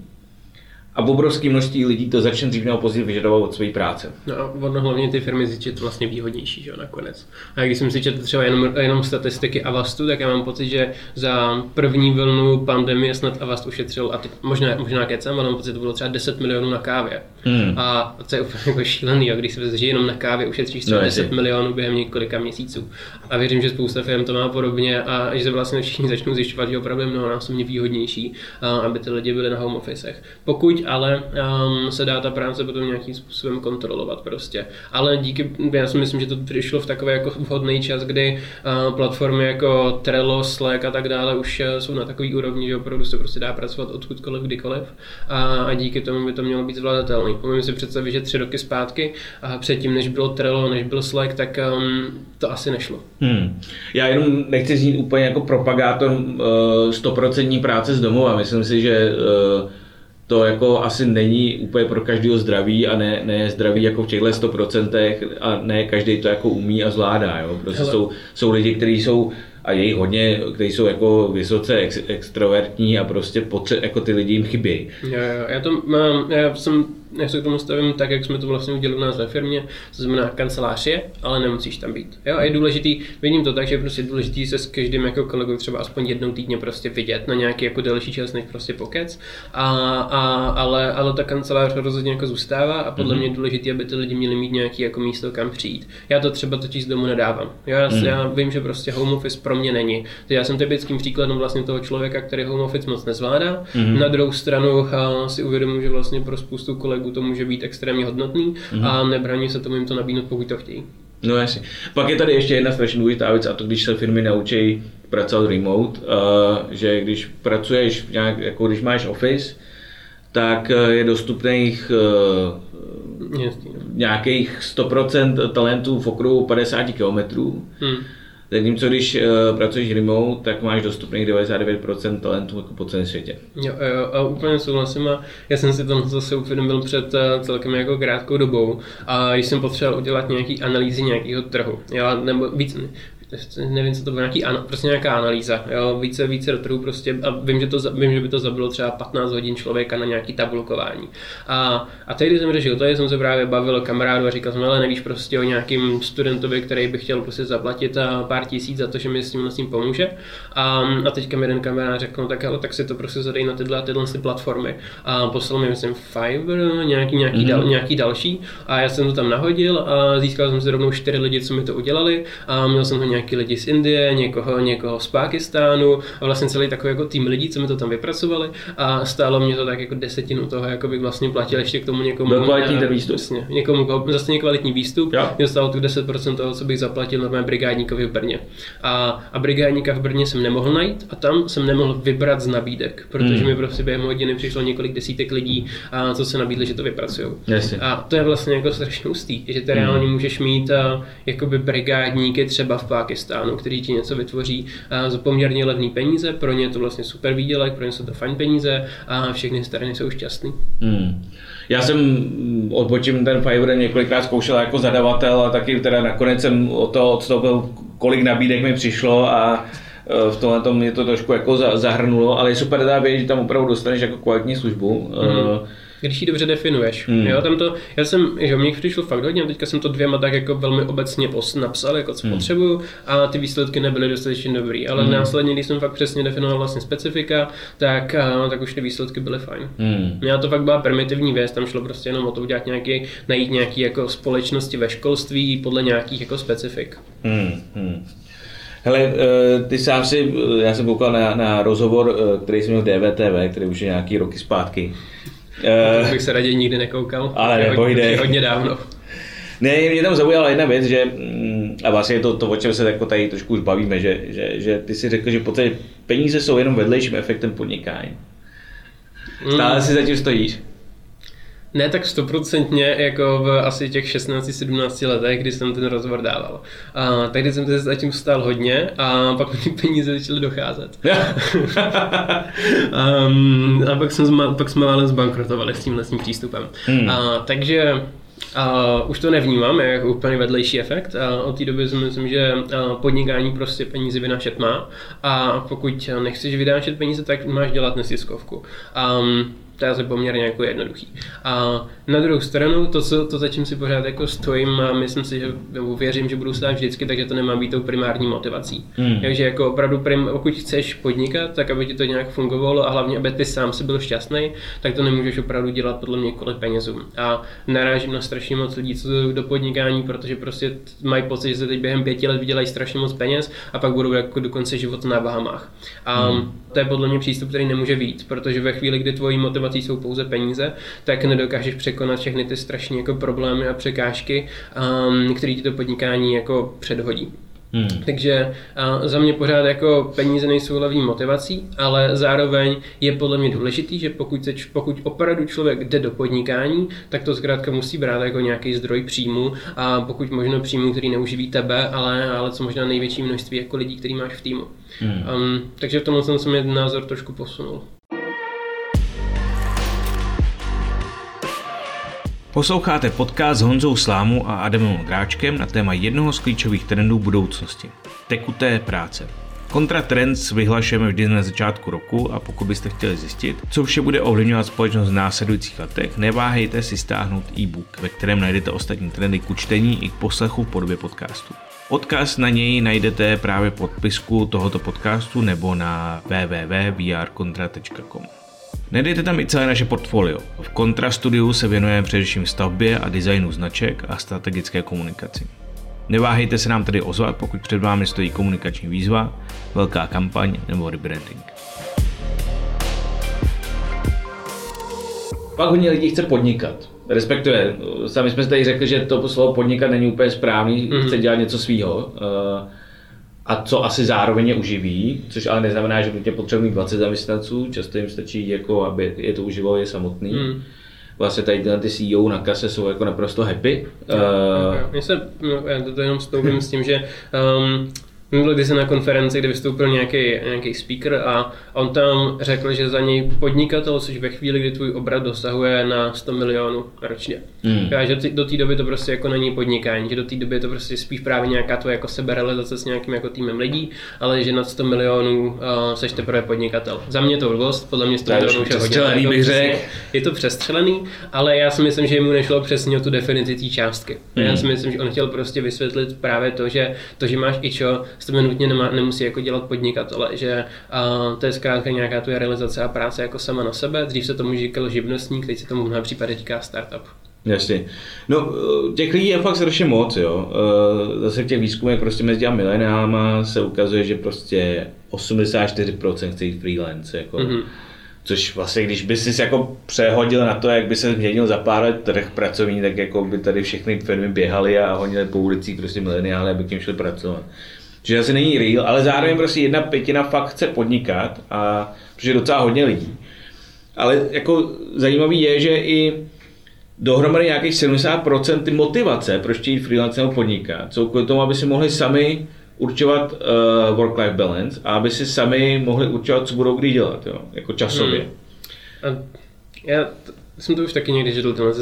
a obrovské množství lidí to začne dřív nebo později vyžadovat od své práce. No a ono hlavně ty firmy zjistit vlastně výhodnější, že jo, nakonec. A když jsem si četl třeba jenom, jenom statistiky Avastu, tak já mám pocit, že za první vlnu pandemie snad Avast ušetřil, a teď možná, možná kecem, ale mám pocit, že to bylo třeba 10 milionů na kávě. Hmm. A to je úplně jako šílený, jo, když se že jenom na kávě ušetříš třeba no, 10 milionů během několika měsíců. A věřím, že spousta firm to má podobně a že se vlastně všichni začnou zjišťovat, že opravdu je mnohonásobně výhodnější, aby ty lidi byli na home officech. Pokud ale um, se dá ta práce potom nějakým způsobem kontrolovat prostě. Ale díky, já si myslím, že to přišlo v takový jako vhodný čas, kdy uh, platformy jako Trello, Slack a tak dále už uh, jsou na takový úrovni, že opravdu se prostě dá pracovat odkudkoliv, kdykoliv a, a díky tomu by to mělo být zvládatelné. Umím si představit, že tři roky zpátky a předtím, než bylo Trello, než byl Slack, tak um, to asi nešlo. Hmm. Já jenom nechci znít úplně jako propagátor uh, stoprocentní uh, práce z domova. Myslím si, že uh, to jako asi není úplně pro každého zdraví a ne, ne zdraví jako v těchto 100% a ne každý to jako umí a zvládá. Jo? Prostě jsou, jsou lidi, kteří jsou a je hodně, kteří jsou jako vysoce ex, extrovertní a prostě potře- jako ty lidi jim chybějí. Jo, jo, já to mám, já jsem já se k tomu stavím tak, jak jsme to vlastně udělali u nás ve firmě, to znamená kancelář je, ale nemusíš tam být. Jo, a je důležitý, vidím to tak, že je prostě důležitý se s každým jako kolegou třeba aspoň jednou týdně prostě vidět na nějaký jako delší čas než prostě pokec, a, a, ale, ale ta kancelář rozhodně jako zůstává a podle mm-hmm. mě je důležité, aby ty lidi měli mít nějaký jako místo, kam přijít. Já to třeba totiž z domu nedávám. Jo, já, mm. já vím, že prostě home office pro mě není. Takže já jsem typickým příkladem vlastně toho člověka, který home office moc nezvládá. Mm. Na druhou stranu si uvědomuji, že vlastně pro spoustu kolegů kolegů to může být extrémně hodnotný mm-hmm. a nebrání se tomu jim to nabídnout, pokud to chtějí. No jasně. Pak je tady ještě jedna strašně důležitá věc a to, když se firmy naučí pracovat remote, uh, že když pracuješ, nějak, jako když máš office, tak uh, je dostupných uh, nějakých 100% talentů v okruhu 50 km. Hmm Zatímco když uh, pracuješ remote, tak máš dostupných 99% talentů jako po celém světě. Jo, jo, a úplně souhlasím a já jsem si to zase uvědomil před uh, celkem jako krátkou dobou a když jsem potřeboval udělat nějaký analýzy nějakého trhu, já, nebo víc, nevím, co to bylo, nějaký, prostě nějaká analýza, jo, více, více do trhu prostě a vím, že, to, vím, že by to zabilo třeba 15 hodin člověka na nějaký tabulkování. A, a tehdy jsem řešil to, jsem se právě bavil kamarádu a říkal jsem, ale nevíš prostě o nějakým studentovi, který by chtěl prostě zaplatit a pár tisíc za to, že mi s tím, s tím pomůže. A, a teďka mi jeden kamarád řekl, no tak ale tak si to prostě zadej na tyhle, tyhle platformy. A poslal mi, myslím, Fiverr, nějaký, nějaký, mm-hmm. dal, nějaký další. A já jsem to tam nahodil a získal jsem si rovnou čtyři lidi, co mi to udělali. A měl jsem ho nějaký nějaký lidi z Indie, někoho, někoho z Pákistánu a vlastně celý takový jako tým lidí, co mi to tam vypracovali a stálo mě to tak jako desetinu toho, jako bych vlastně platil ještě k tomu někomu. Byl kvalitní ten výstup. Vlastně, někomu, zase kvalitní výstup, jo. mě stalo tu 10% toho, co bych zaplatil na mém brigádníkovi v Brně. A, a brigádníka v Brně jsem nemohl najít a tam jsem nemohl vybrat z nabídek, protože hmm. mi prostě během hodiny přišlo několik desítek lidí, a co se nabídli, že to vypracují. A to je vlastně jako strašně ústý, že ty hmm. reálně můžeš mít a, jakoby brigádníky třeba v Pákistánu Pakistánu, který ti něco vytvoří za poměrně levný peníze, pro ně je to vlastně super výdělek, pro ně jsou to fajn peníze a všechny strany jsou šťastný. Hmm. Já jsem odbočím ten Fiverr několikrát zkoušel jako zadavatel a taky teda nakonec jsem o to odstoupil, kolik nabídek mi přišlo a e, v tomhle tom mě to trošku jako zahrnulo, ale je super teda vědět, že tam opravdu dostaneš jako kvalitní službu. Mm když ji dobře definuješ. Hmm. Jo, tam to, já jsem, že mě přišlo fakt hodně, teďka jsem to dvěma tak jako velmi obecně pos, napsal, jako co hmm. potřebuju, a ty výsledky nebyly dostatečně dobrý, ale hmm. následně, když jsem fakt přesně definoval vlastně specifika, tak, a, tak už ty výsledky byly fajn. Hmm. Já to fakt byla primitivní věc, tam šlo prostě jenom o to udělat nějaký, najít nějaký jako společnosti ve školství podle nějakých jako specifik. Hmm. Hmm. Hele, eh, ty sám si, eh, já jsem koukal na, na rozhovor, eh, který jsem měl v DVTV, který už je nějaký roky zpátky, Uh, bych se raději nikdy nekoukal. Ale nebojde. Hodně, hodně dávno. Ne, mě tam zaujala jedna věc, že, mm, a vlastně to, to o čem se jako tady trošku už bavíme, že, že, že ty si řekl, že podstatě peníze jsou jenom vedlejším efektem podnikání. Stále mm. si zatím stojíš? Ne tak stoprocentně jako v asi těch 16-17 letech, kdy jsem ten rozhovor dával. A tehdy jsem se zatím stál hodně a pak mi peníze začaly docházet. um, a pak, jsem, pak jsme ale zbankrotovali s tímhle tím přístupem. Hmm. A, takže a už to nevnímám jako úplně vedlejší efekt. A od té doby si myslím, že podnikání prostě peníze vynášet má a pokud nechceš vynášet peníze, tak máš dělat nesiskovku. Um, to je poměrně jako jednoduchý. A na druhou stranu, to, co, to za čím si pořád jako stojím a myslím si, že nebo věřím, že budu stát vždycky, takže to nemá být tou primární motivací. Hmm. Takže jako opravdu, prim, pokud chceš podnikat, tak aby ti to nějak fungovalo a hlavně, aby ty sám si byl šťastný, tak to nemůžeš opravdu dělat podle mě kvůli penězům. A narážím na strašně moc lidí, co jdou do podnikání, protože prostě mají pocit, že se teď během pěti let vydělají strašně moc peněz a pak budou jako do konce života na Bahamách. A hmm. to je podle mě přístup, který nemůže být, protože ve chvíli, kdy tvojí motivace motivací jsou pouze peníze, tak nedokážeš překonat všechny ty strašné jako problémy a překážky, um, které ti to podnikání jako předhodí. Hmm. Takže a za mě pořád jako peníze nejsou hlavní motivací, ale zároveň je podle mě důležitý, že pokud, se, pokud opravdu člověk jde do podnikání, tak to zkrátka musí brát jako nějaký zdroj příjmu a pokud možno příjmu, který neuživí tebe, ale, ale co možná největší množství jako lidí, který máš v týmu. Hmm. Um, takže v tomhle jsem se mi názor trošku posunul. Posloucháte podcast s Honzou Slámu a Adamem Dráčkem na téma jednoho z klíčových trendů budoucnosti – tekuté práce. Kontra Trends vyhlašujeme vždy na začátku roku a pokud byste chtěli zjistit, co vše bude ovlivňovat společnost v následujících letech, neváhejte si stáhnout e-book, ve kterém najdete ostatní trendy k čtení i k poslechu v podobě podcastu. Odkaz na něj najdete právě podpisku tohoto podcastu nebo na www.vrkontra.com. Nedejte tam i celé naše portfolio. V Studiu se věnujeme především stavbě a designu značek a strategické komunikaci. Neváhejte se nám tedy ozvat, pokud před vámi stojí komunikační výzva, velká kampaň nebo rebranding. Pak hodně lidí chce podnikat. Respektive, sami jsme tady řekli, že to slovo podnikat není úplně správný, mm-hmm. chce dělat něco svýho. Uh, a co asi zároveň je uživí, což ale neznamená, že nutně potřebují mít 20 zaměstnanců, často jim stačí, jako, aby je to uživalo je samotný. Hmm. Vlastně tady tyhle ty CEO na kase jsou jako naprosto happy. uh, okay. se, no, já to jenom stoupím s tím, že um, Minulý jsem na konferenci, kde vystoupil nějaký, nějaký speaker a on tam řekl, že za něj podnikatel, což ve chvíli, kdy tvůj obrat dosahuje na 100 milionů ročně. Mm. A že do té doby to prostě jako není podnikání, že do té doby je to prostě spíš právě nějaká tvoje jako seberealizace s nějakým jako týmem lidí, ale že nad 100 milionů uh, seš teprve podnikatel. Za mě to blbost, podle mě 100 milionů je hodně. Bych řek. Je to přestřelený, ale já si myslím, že mu nešlo přesně o tu definici té částky. Mm. Já si myslím, že on chtěl prostě vysvětlit právě to, že to, že máš ičo, s tebe nutně nemá, nemusí jako dělat podnikatele, že uh, to je zkrátka nějaká tvoje realizace a práce jako sama na sebe. Dřív se tomu říkal živnostník, teď se tomu v mnoha případech říká startup. Jasně. No, těch lidí je fakt strašně moc, jo. Eh, zase v těch výzkumech prostě mezi těmi mileniálma se ukazuje, že prostě 84% chce jít freelance, jako. Mm-hmm. Což vlastně, když by si jako přehodil na to, jak by se změnil za pár let trh pracovní, tak jako by tady všechny firmy běhaly a honily po ulicích prostě mileniály, aby k něm šli pracovat. Že asi není real, ale zároveň prostě jedna pětina fakt chce podnikat, a, protože je docela hodně lidí. Ale jako zajímavý je, že i dohromady nějakých 70% ty motivace, proč chtějí freelance nebo podnikat, jsou kvůli tomu, aby si mohli sami určovat uh, work-life balance a aby si sami mohli určovat, co budou kdy dělat, jo, jako časově. Hmm. A já jsem to už taky někdy četl tyhle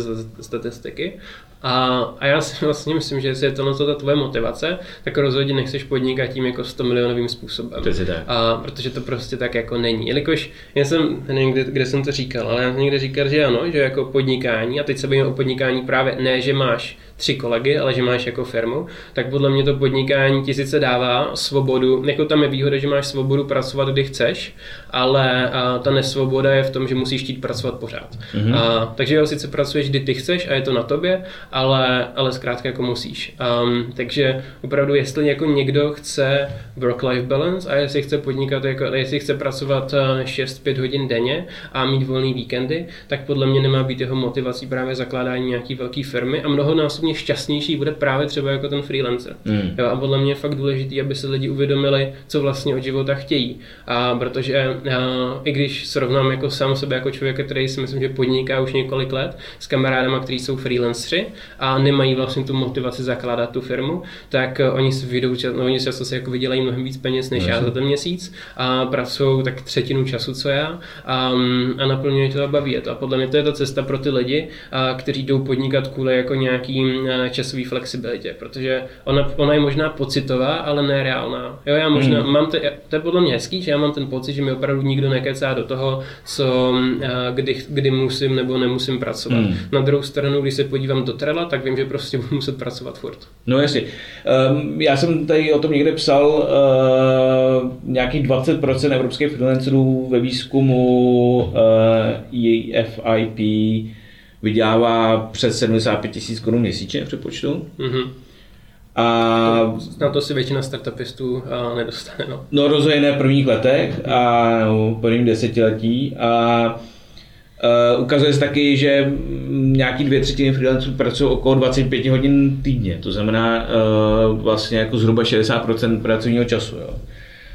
statistiky a, a já si vlastně myslím, že jestli je to ta tvoje motivace, tak rozhodně nechceš podnikat tím jako 100 milionovým způsobem. tak. A, protože to prostě tak jako není. Jelikož já jsem, nevím, kde, kde jsem to říkal, ale já jsem někde říkal, že ano, že jako podnikání, a teď se bavíme o podnikání právě ne, že máš tři kolegy, ale že máš jako firmu, tak podle mě to podnikání ti sice dává svobodu, jako tam je výhoda, že máš svobodu pracovat, kdy chceš, ale a, ta nesvoboda je v tom, že musíš chtít pracovat pořád. Mm-hmm. A, takže jo, sice pracuješ, kdy ty chceš a je to na tobě, ale, ale zkrátka jako musíš. Um, takže opravdu, jestli jako někdo chce work-life balance a jestli chce podnikat, jako, jestli chce pracovat 6-5 eh, hodin denně a mít volný víkendy, tak podle mě nemá být jeho motivací právě zakládání nějaký velké firmy a mnohonásobně šťastnější bude právě třeba jako ten freelancer. Mm. Jo, a podle mě je fakt důležité, aby se lidi uvědomili, co vlastně od života chtějí. A protože a, eh, i když srovnám jako sám sebe jako člověka, který si myslím, že podniká už několik let s kamarádama, kteří jsou freelanceri, a nemají vlastně tu motivaci zakládat tu firmu, tak uh, oni si vyjdou, no, oni často si jako vydělají mnohem víc peněz než no, já za ten měsíc a pracují tak třetinu času, co já a, mm, a naplňují to a baví je to. A podle mě to je ta cesta pro ty lidi, a, kteří jdou podnikat kvůli jako nějaký uh, časový flexibilitě, protože ona, ona je možná pocitová, ale nereálná. Jo, já možná hmm. mám to, to je podle mě hezký, že já mám ten pocit, že mi opravdu nikdo nekecá do toho, co, uh, kdy, kdy musím nebo nemusím pracovat. Hmm. Na druhou stranu, když se podívám do trela, tak vím, že prostě budu muset pracovat furt. No jasně. Um, já jsem tady o tom někde psal, uh, nějakých 20% evropských freelancerů ve výzkumu uh, EFIP vydělává přes 75 tisíc korun měsíčně v přepočtu. Mm-hmm. A na to si většina startupistů nedostane. No, no rozhodně ne v prvních letech a no, v prvním desetiletí. A Uh, ukazuje se taky, že nějaký dvě třetiny freelanců pracují okolo 25 hodin týdně, to znamená uh, vlastně jako zhruba 60% pracovního času. Jo.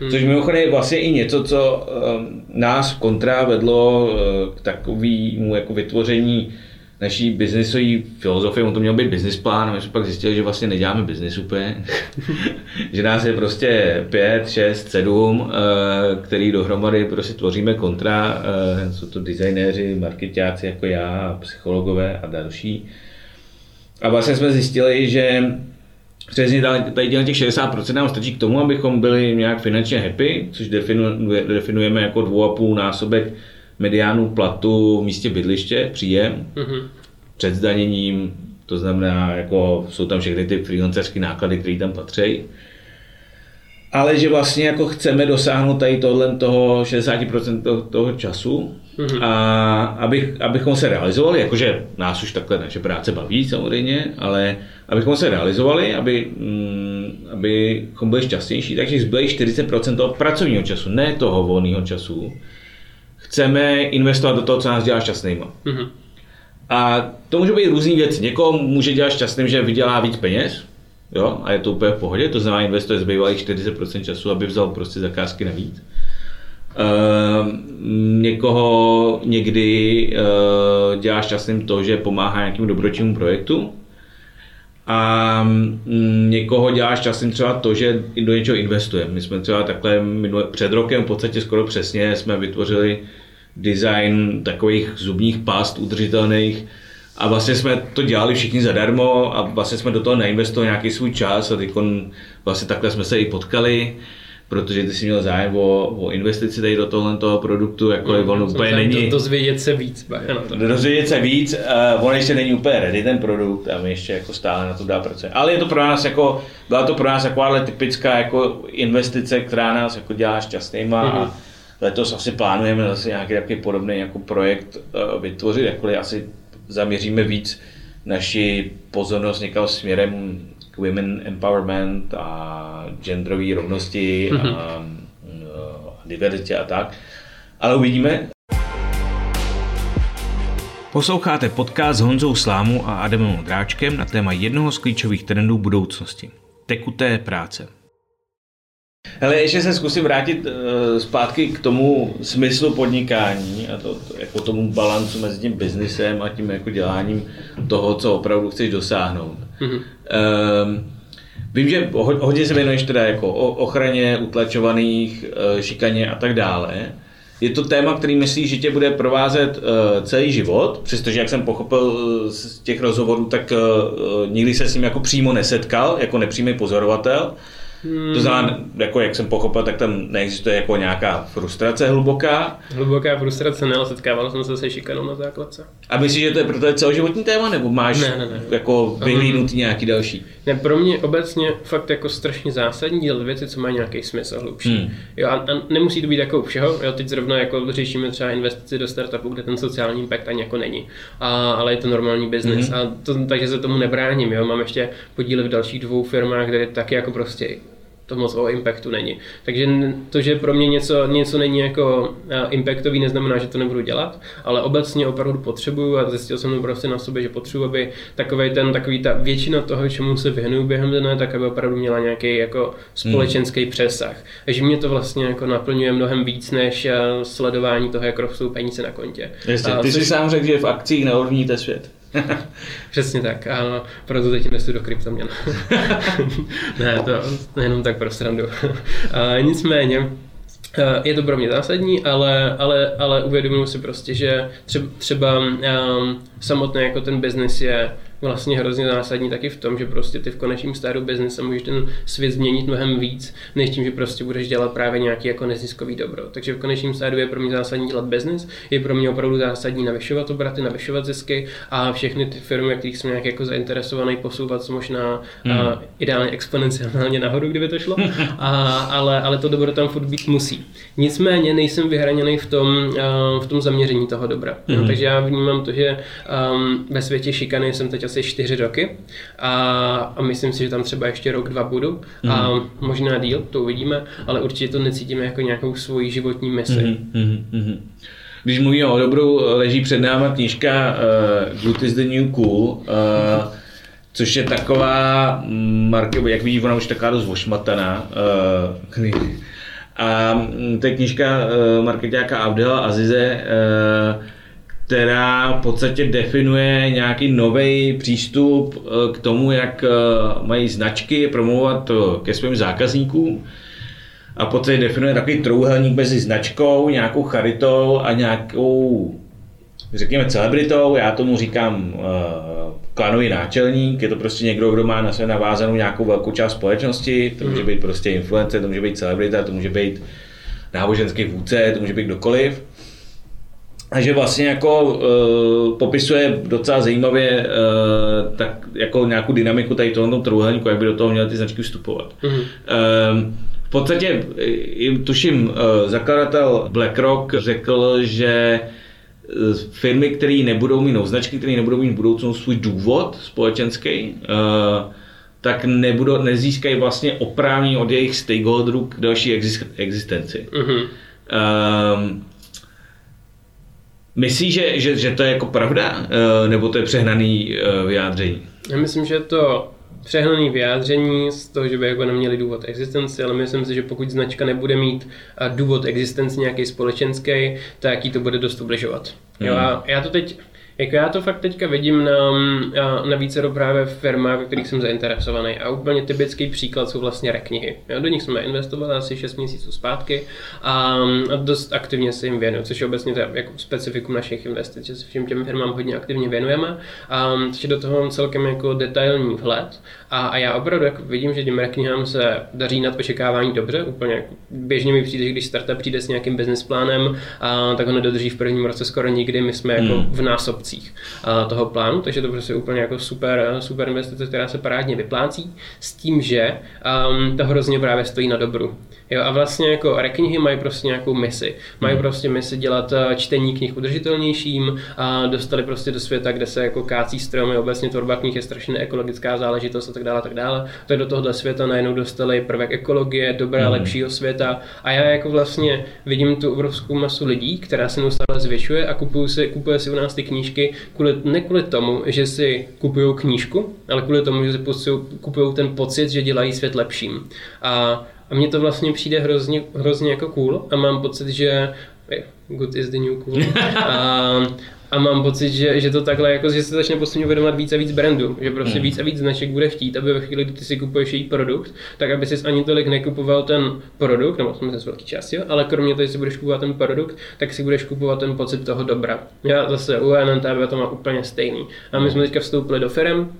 Hmm. Což mimochodem je vlastně i něco, co uh, nás kontra vedlo uh, k takovému jako vytvoření naší biznisové filozofie, on to měl být business plán, my jsme pak zjistili, že vlastně neděláme biznis úplně, že nás je prostě pět, šest, sedm, eh, který dohromady prostě tvoříme kontra, eh, jsou to designéři, marketáci jako já, psychologové a další. A vlastně jsme zjistili, že Přesně tady těch 60% nám stačí k tomu, abychom byli nějak finančně happy, což definujeme jako dvou a půl násobek mediánu platu v místě bydliště, příjem, mm-hmm. před zdaněním, to znamená, jako jsou tam všechny ty freelancerské náklady, které tam patří. Ale že vlastně jako chceme dosáhnout tady tohle toho 60% toho, toho času mm-hmm. a abych, abychom se realizovali, jakože nás už takhle naše práce baví samozřejmě, ale abychom se realizovali, aby, mm, abychom byli šťastnější, takže zbyli 40% toho pracovního času, ne toho volného času, chceme investovat do toho, co nás dělá šťastnýma. Mm-hmm. A to může být různý věci. Někoho může dělat šťastným, že vydělá víc peněz, jo, a je to úplně v pohodě, to znamená investuje zbývalých 40% času, aby vzal prostě zakázky navíc. Uh, někoho někdy uh, dělá šťastným to, že pomáhá nějakému dobročinnému projektu. A mm, někoho děláš časem třeba to, že do něčeho investujeme. My jsme třeba takhle minulé, před rokem v podstatě skoro přesně jsme vytvořili design takových zubních past udržitelných a vlastně jsme to dělali všichni zadarmo a vlastně jsme do toho neinvestovali nějaký svůj čas a teď vlastně takhle jsme se i potkali protože ty jsi měl zájem o, o investici tady do tohle toho produktu, jako mm, on úplně není... Dozvědět se víc. Dozvědět se víc, uh, on ještě není úplně ready ten produkt a my ještě jako stále na to dá pracujeme. Ale je to pro nás jako, byla to pro nás takováhle typická jako investice, která nás jako dělá šťastnýma mm-hmm. a mhm. letos asi plánujeme zase nějaký takový podobný jako projekt uh, vytvořit, jakkoliv asi zaměříme víc naši pozornost někam směrem k women empowerment a genderové rovnosti mm-hmm. a, a diverzitě a tak. Ale uvidíme. Posloucháte podcast s Honzou Slámu a Adamem Dráčkem na téma jednoho z klíčových trendů budoucnosti. Tekuté práce. Hele, ještě se zkusím vrátit uh, zpátky k tomu smyslu podnikání a to, to, jako tomu balancu mezi tím biznisem a tím jako děláním toho, co opravdu chceš dosáhnout. Mm-hmm. Um, vím, že hodně se věnuješ teda jako ochraně utlačovaných, uh, šikaně a tak dále. Je to téma, který myslíš, že tě bude provázet uh, celý život, přestože jak jsem pochopil z těch rozhovorů, tak nikdy se s ním jako přímo nesetkal, jako nepřímý pozorovatel. Hmm. To znamená, jako jak jsem pochopil, tak tam neexistuje jako nějaká frustrace hluboká. Hluboká frustrace ne, ale setkával jsem se se šikanou na základce. A myslíš, že to je pro tebe celoživotní téma, nebo máš ne, ne, ne. jako vyhlídnutý nějaký další? Ne, pro mě obecně fakt jako strašně zásadní dělat věci, co mají nějaký smysl hlubší. Hmm. Jo, a, a, nemusí to být jako u všeho. Jo, teď zrovna jako řešíme třeba investici do startupu, kde ten sociální impact ani jako není. A, ale je to normální biznis. Hmm. A to, takže se tomu nebráním. Jo. Mám ještě podíly v dalších dvou firmách, kde taky jako prostě to moc o impactu není. Takže to, že pro mě něco, něco není jako impactový, neznamená, že to nebudu dělat, ale obecně opravdu potřebuju a zjistil jsem to prostě na sobě, že potřebuji, aby takový ten, takový ta většina toho, čemu se vyhnu během dne, tak aby opravdu měla nějaký jako společenský hmm. přesah. Takže mě to vlastně jako naplňuje mnohem víc než sledování toho, jak rostou peníze na kontě. Jasně, ty jsi sám řekl, že v akcích neovlivníte svět. Přesně tak. A proto teď investuji do kryptoměn. ne, to nejenom tak pro srandu. A nicméně, je to pro mě zásadní, ale, ale, ale uvědomuji si prostě, že třeba, třeba um, samotný jako ten biznis je vlastně hrozně zásadní taky v tom, že prostě ty v konečném stádu biznise můžeš ten svět změnit mnohem víc, než tím, že prostě budeš dělat právě nějaký jako neziskový dobro. Takže v konečném stádu je pro mě zásadní dělat biznis, je pro mě opravdu zásadní navyšovat obraty, navyšovat zisky a všechny ty firmy, kterých jsem nějak jako zainteresovaný, posouvat co možná hmm. a ideálně exponenciálně nahoru, kdyby to šlo, a, ale, ale to dobro tam furt být musí. Nicméně nejsem vyhraněný v tom, v tom zaměření toho dobra. Hmm. No, takže já vnímám to, že um, ve světě šikany jsem teď asi čtyři roky a, a myslím si, že tam třeba ještě rok, dva budu mm. a mhm. možná díl, to uvidíme, ale určitě to necítíme jako nějakou svoji životní misi. Mm, mm, Když mluvíme o dobru, leží před náma knížka uh, Good is the New Cool, uh, což je taková, marke, jak vidíš, ona už taková dost ošmataná. Uh, a to je knížka uh, marketáka Abdela Azize, uh, která v podstatě definuje nějaký nový přístup eh, k tomu, jak eh, mají značky promluvat eh, ke svým zákazníkům. A v podstatě definuje takový trouhelník mezi značkou, nějakou charitou a nějakou, řekněme, celebritou. Já tomu říkám klanový náčelník. Je to prostě někdo, kdo má na sebe navázanou nějakou velkou část společnosti. To může mhm. být prostě influencer, to může být celebrita, to může být náboženský vůdce, to může být kdokoliv. A že vlastně jako uh, popisuje docela zajímavě uh, tak jako nějakou dynamiku tady tohoto trouhelníku, jak by do toho měly ty značky vstupovat. Mm-hmm. Uh, v podstatě, tuším, uh, zakladatel BlackRock řekl, že firmy, které nebudou mít, no, značky, které nebudou mít v budoucnu svůj důvod společenský, uh, tak nebudou, nezískají vlastně oprávnění od jejich stakeholderů k další existenci. Mm-hmm. Myslíš, že, že, že to je jako pravda, eh, nebo to je přehnaný eh, vyjádření? Já myslím, že to přehnaný vyjádření z toho, že by jako neměli důvod existenci, ale myslím si, že pokud značka nebude mít eh, důvod existenci nějaký společenský, tak jí to bude dost ubližovat. Mm. Jo, hmm. a já to teď Jako já to fakt teďka vidím na, na více právě firmách, ve kterých jsem zainteresovaný. A úplně typický příklad jsou vlastně reknihy. Já do nich jsme investovali asi 6 měsíců zpátky a, a dost aktivně se jim věnuju, což je obecně to jako specifikum našich investic, že se všem těm firmám hodně aktivně věnujeme. A, takže do toho mám celkem jako detailní vhled. A, a já opravdu jako vidím, že těm reknihám se daří nad očekávání dobře. Úplně jako běžně mi přijde, že když startup přijde s nějakým business plánem, a, tak ho nedodrží v prvním roce skoro nikdy. My jsme jako hmm. v násob obcích toho plánu, takže to prostě úplně jako super, super investice, která se parádně vyplácí, s tím, že um, to hrozně právě stojí na dobru. Jo, a vlastně jako reknihy mají prostě nějakou misi. Mají hmm. prostě misi dělat eh, čtení knih udržitelnějším a dostali prostě do světa, kde se jako kácí stromy, obecně tvorba knih je strašně ekologická záležitost a tak dále, a tak dále. Tak do tohohle světa najednou dostali prvek ekologie, dobré, hmm. lepšího světa a já jako vlastně vidím tu obrovskou masu lidí, která se neustále zvětšuje a kupují si, kupuje si u nás ty knížky kvůli, ne kvůli tomu, že si kupují knížku, ale kvůli tomu, že si kupují ten pocit, že dělají svět lepším. A a mně to vlastně přijde hrozně, hrozně jako cool a mám pocit, že good is the new cool. a, a mám pocit, že, že to takhle, jako, že se začne postupně uvědomovat víc a víc brandů, že prostě hmm. víc a víc značek bude chtít, aby ve chvíli, kdy ty si kupuješ její produkt, tak aby si ani tolik nekupoval ten produkt, nebo jsme z velký části, ale kromě toho, že si budeš kupovat ten produkt, tak si budeš kupovat ten pocit toho dobra. Já zase u NNTV to má úplně stejný. A my jsme teďka vstoupili do firm,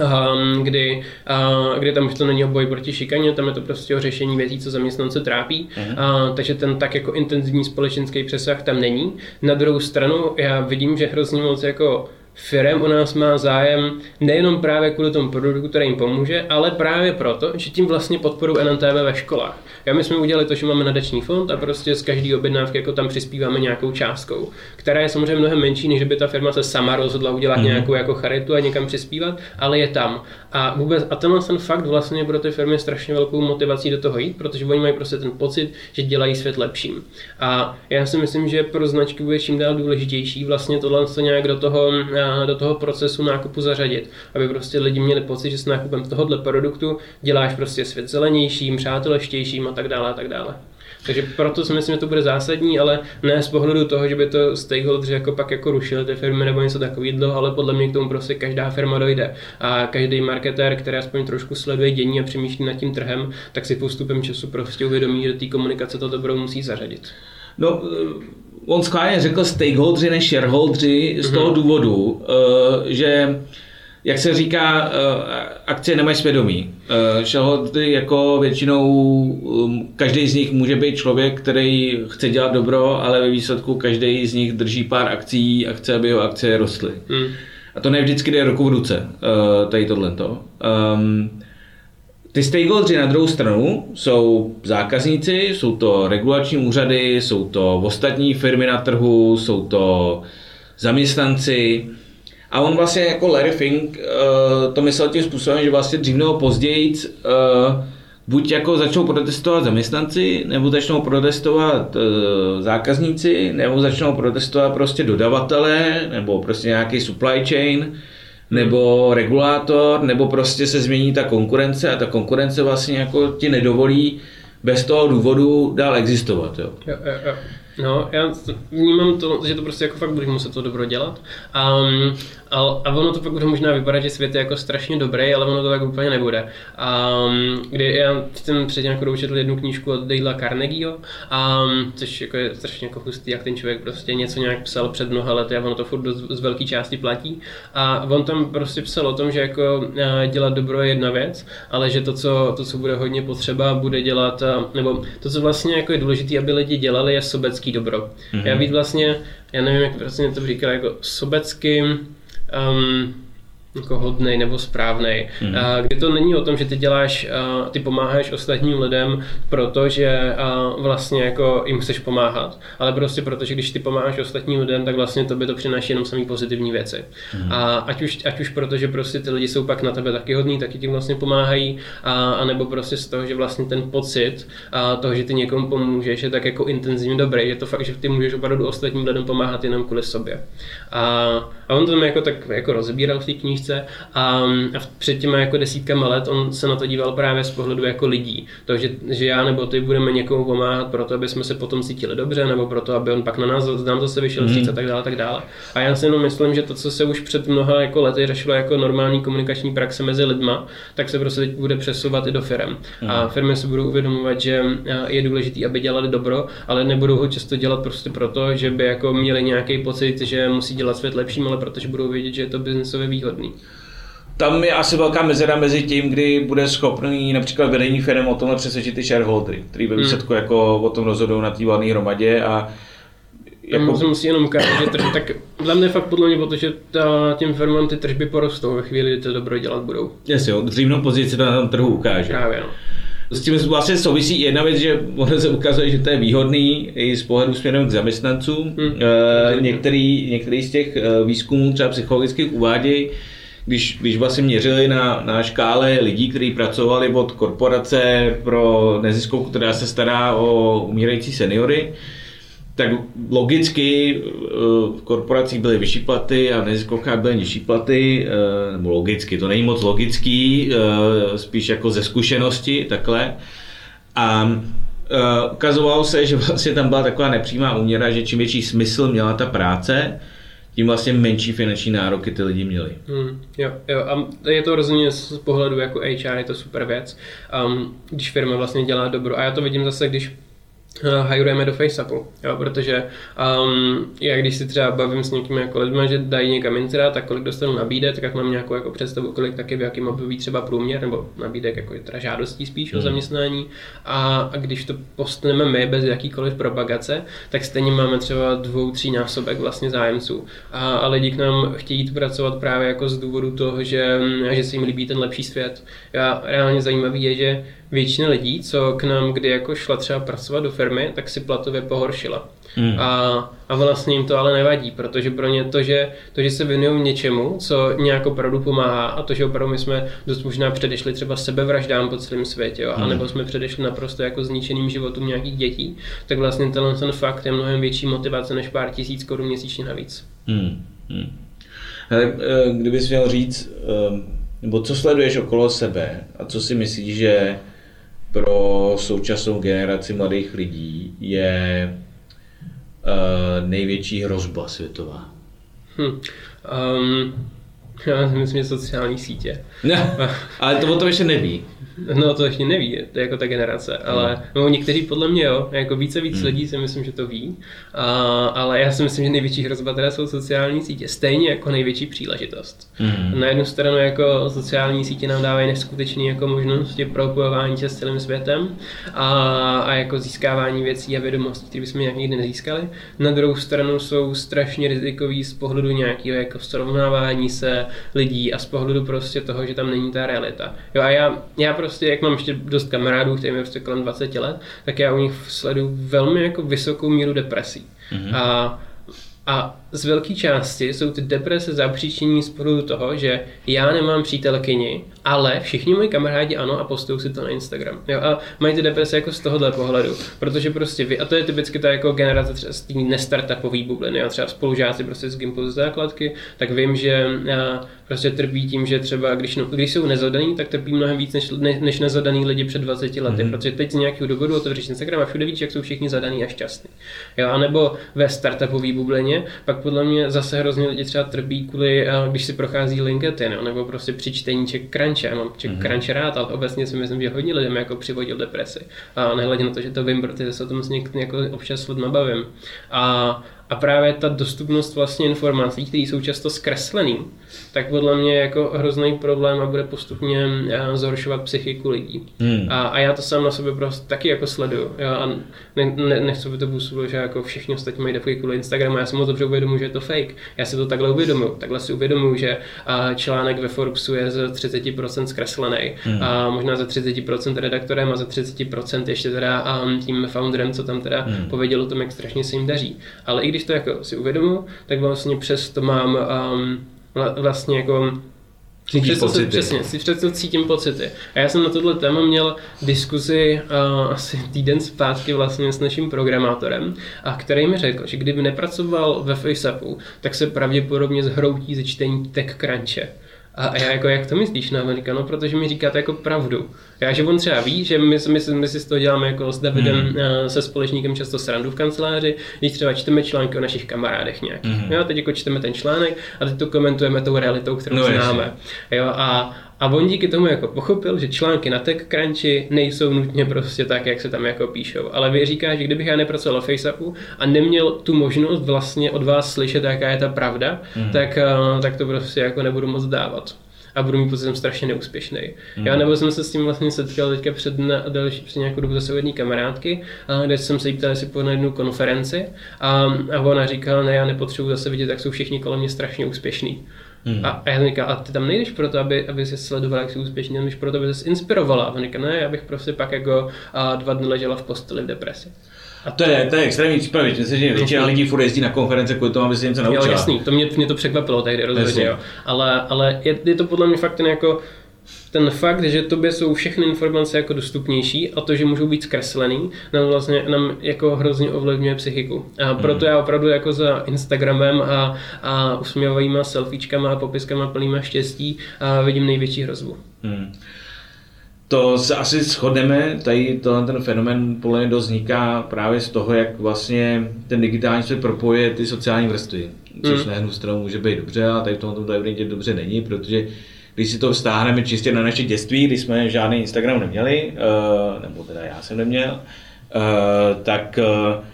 Um, kdy, uh, kdy tam už to není o boj proti šikaně, tam je to prostě o řešení věcí, co zaměstnance trápí, uh-huh. uh, takže ten tak jako intenzivní společenský přesah tam není. Na druhou stranu já vidím, že hrozně moc jako firm u nás má zájem nejenom právě kvůli tomu produktu, který jim pomůže, ale právě proto, že tím vlastně podporují NNTV ve školách. Já my jsme udělali to, že máme nadační fond a prostě z každé objednávky jako tam přispíváme nějakou částkou, která je samozřejmě mnohem menší, než by ta firma se sama rozhodla udělat mm-hmm. nějakou jako charitu a někam přispívat, ale je tam. A vůbec, a tenhle ten fakt vlastně pro ty firmy strašně velkou motivací do toho jít, protože oni mají prostě ten pocit, že dělají svět lepším. A já si myslím, že pro značky bude čím dál důležitější vlastně tohle nějak do toho do toho procesu nákupu zařadit, aby prostě lidi měli pocit, že s nákupem tohohle produktu děláš prostě svět zelenějším, přátelštějším a tak dále a tak dále. Takže proto si myslím, že to bude zásadní, ale ne z pohledu toho, že by to stakeholders jako pak jako rušili ty firmy nebo něco takového, ale podle mě k tomu prostě každá firma dojde. A každý marketér, který aspoň trošku sleduje dění a přemýšlí nad tím trhem, tak si postupem času prostě uvědomí, že té komunikace to dobro musí zařadit. No, on skválně řekl stakeholdři než shareholdři z toho mhm. důvodu, eh, že jak se říká, eh, akcie nemají svědomí. Eh, shareholdři jako většinou, um, každý z nich může být člověk, který chce dělat dobro, ale ve výsledku každý z nich drží pár akcí a chce, aby jeho akcie rostly. Mm. A to ne vždycky jde ruku v ruce, tady tohleto. Um, ty stakeholders na druhou stranu jsou zákazníci, jsou to regulační úřady, jsou to ostatní firmy na trhu, jsou to zaměstnanci. A on vlastně jako Larry Fink uh, to myslel tím způsobem, že vlastně dřív nebo později uh, buď jako začnou protestovat zaměstnanci, nebo začnou protestovat uh, zákazníci, nebo začnou protestovat prostě dodavatelé, nebo prostě nějaký supply chain nebo regulátor, nebo prostě se změní ta konkurence a ta konkurence vlastně jako ti nedovolí bez toho důvodu dál existovat. Jo. Jo, jo, jo. No, já vnímám to, že to prostě jako fakt bude muset to dobro dělat. Um, a, a ono to pak bude možná vypadat, že svět je jako strašně dobrý, ale ono to tak úplně nebude. Um, kdy já jsem předtím jako doučetl jednu knížku od Dale'a Carnegieho, um, což jako je strašně jako hustý, jak ten člověk prostě něco nějak psal před mnoha lety a ono to furt z velké části platí. A on tam prostě psal o tom, že jako dělat dobro je jedna věc, ale že to, co, to, co bude hodně potřeba, bude dělat, nebo to, co vlastně jako je důležité, aby lidi dělali, je sobecký dobro. Mm-hmm. Já víc vlastně, já nevím, jak vlastně to říká, jako sobeckým, um, jako hodnej nebo správnej. Hmm. Kdy to není o tom, že ty děláš, ty pomáháš ostatním lidem, protože vlastně jako jim chceš pomáhat, ale prostě protože když ty pomáháš ostatním lidem, tak vlastně to by to přináší jenom samý pozitivní věci. Hmm. A ať už, ať už protože prostě ty lidi jsou pak na tebe taky hodní, taky ti vlastně pomáhají, a, a nebo prostě z toho, že vlastně ten pocit a toho, že ty někomu pomůžeš, je tak jako intenzivně dobrý, je to fakt, že ty můžeš opravdu ostatním lidem pomáhat jenom kvůli sobě. A, a on to tam jako tak jako rozbíral v té knížce a, a před těma jako desítkama let on se na to díval právě z pohledu jako lidí. To, že, že já nebo ty budeme někomu pomáhat proto, aby jsme se potom cítili dobře, nebo proto, aby on pak na nás nám zase vyšel mm. a tak dále, tak dále. A já si jenom myslím, že to, co se už před mnoha jako lety řešilo jako normální komunikační praxe mezi lidma, tak se prostě teď bude přesouvat i do firm. Mm. A firmy si budou uvědomovat, že je důležité, aby dělali dobro, ale nebudou ho často dělat prostě proto, že by jako měli nějaký pocit, že musí dělat svět lepším, ale protože budou vědět, že je to biznesově výhodný tam je asi velká mezera mezi tím, kdy bude schopný například vedení firm o tomhle přesvědčit ty shareholdery, který ve hmm. výsledku hmm. jako o tom rozhodují na té valné hromadě a jako... se musí jenom ukázat, že tržby, tak za mě fakt podle mě, protože ta, těm firmám ty tržby porostou ve chvíli, kdy to dobro dělat budou. Jasně, jo, dřímnou pozici to na tom trhu ukáže. Právě, no. S tím vlastně souvisí jedna věc, že ono se ukazuje, že to je výhodný i z pohledu směrem k zaměstnancům. Hmm. E, některý, některý z těch eh, výzkumů třeba psychologických uvádějí, když, když vlastně měřili na, na škále lidí, kteří pracovali od korporace pro neziskovku, která se stará o umírající seniory, tak logicky eh, v korporacích byly vyšší platy a v neziskovkách byly nižší platy, eh, nebo logicky, to není moc logický, eh, spíš jako ze zkušenosti, takhle. A ukazovalo se, že vlastně tam byla taková nepřímá úměra, že čím větší smysl měla ta práce, tím vlastně menší finanční nároky ty lidi měli. Hmm, jo, jo, a je to rozhodně z pohledu jako HR, je to super věc, um, když firma vlastně dělá dobro. A já to vidím zase, když hajrujeme do FaceAppu, jo, protože um, já když si třeba bavím s někým jako lidmi, že dají někam inzerát, tak kolik dostanu nabídek, tak mám nějakou jako představu, kolik taky v jakém období třeba průměr, nebo nabídek jako teda žádostí spíš mm. o hmm. zaměstnání a, a když to postneme my bez jakýkoliv propagace, tak stejně máme třeba dvou, tří násobek vlastně zájemců a, a lidi k nám chtějí jít pracovat právě jako z důvodu toho, že, že se jim líbí ten lepší svět. Já reálně zajímavý je, že většina lidí, co k nám kdy jako šla třeba pracovat do firmy, tak si platově pohoršila. Hmm. A, a vlastně jim to ale nevadí, protože pro ně to, že, to, že se věnují něčemu, co nějak opravdu pomáhá a to, že opravdu my jsme dost možná předešli třeba sebevraždám po celém světě, jo, hmm. anebo jsme předešli naprosto jako zničeným životům nějakých dětí, tak vlastně tenhle ten fakt je mnohem větší motivace než pár tisíc korun měsíčně navíc. Hmm. Hmm. Hele, eh, kdybys měl říct, eh, nebo co sleduješ okolo sebe a co si myslíš, že pro současnou generaci mladých lidí je uh, největší hrozba světová? Hm. Um, já myslím, že sociální sítě. Ne, ale to o to ještě neví. No to ještě neví, to je jako ta generace, ale no, někteří podle mě jo, jako více víc hmm. lidí si myslím, že to ví, a, ale já si myslím, že největší hrozba teda jsou sociální sítě, stejně jako největší příležitost. Hmm. Na jednu stranu jako sociální sítě nám dávají neskutečné jako možnosti propojování se s celým světem a, a jako získávání věcí a vědomostí, které bychom nějak nikdy nezískali. Na druhou stranu jsou strašně rizikový z pohledu nějakého jako srovnávání se lidí a z pohledu prostě toho, že tam není ta realita. Jo a já, já prostě, jak mám ještě dost kamarádů, kterým je prostě kolem 20 let, tak já u nich sleduju velmi jako vysokou míru depresí. Mm-hmm. A a z velké části jsou ty deprese zapříčení z toho, že já nemám přítelkyni, ale všichni moji kamarádi ano a postují si to na Instagram. Jo, a mají ty deprese jako z tohohle pohledu, protože prostě vy, a to je typicky ta jako generace třeba z té nestartupový bubliny, a třeba spolužáci prostě z Gimpu z základky, tak vím, že já prostě trpí tím, že třeba když, no, když jsou nezadaný, tak trpí mnohem víc než, ne, než nezadaný lidi před 20 lety, mm-hmm. protože teď z nějakého důvodu otevřeš Instagram a všude víš, jak jsou všichni zadaný a šťastní. Jo, a nebo ve startupové bublině, pak podle mě zase hrozně lidi třeba trpí kvůli, když si prochází LinkedIn, nebo prostě při čtení Czech Crunch, já mám Czech mm-hmm. Crunch rád, ale obecně si myslím, že hodně lidem jako přivodil depresi. A nehledě na to, že to vím, protože se o tom s někým jako občas s lidma bavím. A, a právě ta dostupnost vlastně informací, které jsou často zkreslený, tak podle mě jako hrozný problém a bude postupně eh, zhoršovat psychiku lidí. Hmm. A, a, já to sám na sobě prostě taky jako sleduju. Jo? A ne, ne, nechci by to působilo, že jako všichni ostatní mají defky kvůli Instagramu. Já si moc dobře uvědomuji, že je to fake. Já si to takhle uvědomuji. Takhle si uvědomuji, že a článek ve Forbesu je z 30% zkreslený. Hmm. A možná za 30% redaktorem a za 30% ještě teda a tím founderem, co tam teda hmm. pověděl o tom, jak strašně se jim daří. Ale i když to jako si uvědomuji, tak vlastně přesto mám um, vlastně jako Cítíš pocity. Přesně, si přesto cítím pocity. A já jsem na tohle téma měl diskuzi uh, asi týden zpátky vlastně s naším programátorem, a který mi řekl, že kdyby nepracoval ve FaceAppu, tak se pravděpodobně zhroutí ze čtení TechCrunche. A, já jako, jak to myslíš? On říká, no, protože mi říkáte jako pravdu. Já, že on třeba ví, že my, my, my si z toho děláme jako s Davidem, hmm. se společníkem často srandu v kanceláři, když třeba čteme články o našich kamarádech nějak. Hmm. Jo, teď jako čteme ten článek a teď to komentujeme tou realitou, kterou no, známe. Jo, a, a on díky tomu jako pochopil, že články na TechCrunchi nejsou nutně prostě tak, jak se tam jako píšou. Ale vy říká, že kdybych já nepracoval v FaceAppu a neměl tu možnost vlastně od vás slyšet, jaká je ta pravda, mm. tak, eh, tak to prostě jako nebudu moc dávat a budu mít pocit, že jsem strašně neúspěšný. Mm. Já nebo jsem se s tím vlastně setkal teďka před, na, další, před nějakou dobu zase jedné kamarádky, a kde jsem se jí ptal, jestli na jednu konferenci a, a ona říkala, ne, já nepotřebuji zase vidět, jak jsou všichni kolem mě strašně úspěšní. Hmm. A, a já říkám, a ty tam nejdeš proto, aby, aby jsi sledoval, jak jsi úspěšný, jdeš proto, aby jsi inspirovala. A on říká, ne, já bych prostě pak jako a dva dny ležela v posteli v depresi. A to je, to je extrémní případ, myslím, že většina lidí furt jezdí na konference kvůli tomu, aby si něco naučila. Jo, jasný, to mě, mě to překvapilo tehdy rozhodně, jo. Ale, ale je, je, to podle mě fakt ten jako ten fakt, že tobě jsou všechny informace jako dostupnější a to, že můžou být zkreslený, nám vlastně nám jako hrozně ovlivňuje psychiku. A proto hmm. já opravdu jako za Instagramem a, a usměvavýma selfiečkama a popiskama plnýma štěstí a vidím největší hrozbu. Hmm. To se asi shodneme, tady tohle ten fenomen podle mě dost vzniká právě z toho, jak vlastně ten digitální svět propojuje ty sociální vrstvy. Což hmm. na jednu stranu může být dobře, a tady v tomto to evidentně dobře není, protože když si to vztáhneme čistě na naše dětství, kdy jsme žádný Instagram neměli, uh, nebo teda já jsem neměl, uh, tak uh,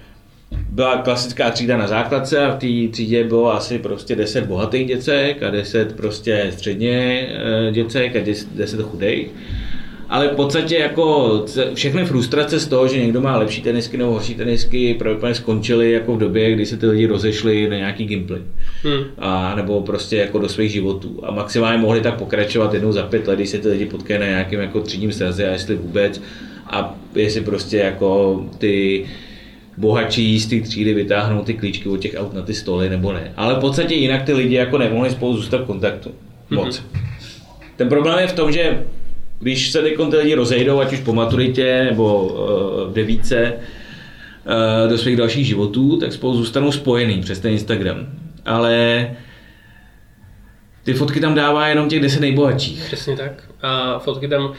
byla klasická třída na základce a v té třídě bylo asi prostě 10 bohatých děcek a 10 prostě středně děcek a 10 chudých ale v podstatě jako všechny frustrace z toho, že někdo má lepší tenisky nebo horší tenisky, pravděpodobně skončily jako v době, kdy se ty lidi rozešli na nějaký gimply. Hmm. A, nebo prostě jako do svých životů. A maximálně mohli tak pokračovat jednou za pět let, když se ty lidi potkají na nějakém jako třídním sraze a jestli vůbec. A jestli prostě jako ty bohatší z té třídy vytáhnou ty klíčky od těch aut na ty stoly nebo ne. Ale v podstatě jinak ty lidi jako nemohli spolu zůstat v kontaktu. Moc. Hmm. Ten problém je v tom, že když se ty lidi rozejdou, ať už po maturitě nebo uh, v devíce, uh, do svých dalších životů, tak spolu zůstanou spojený přes ten Instagram. Ale ty fotky tam dává jenom těch 10 nejbohatších. Přesně tak. A fotky tam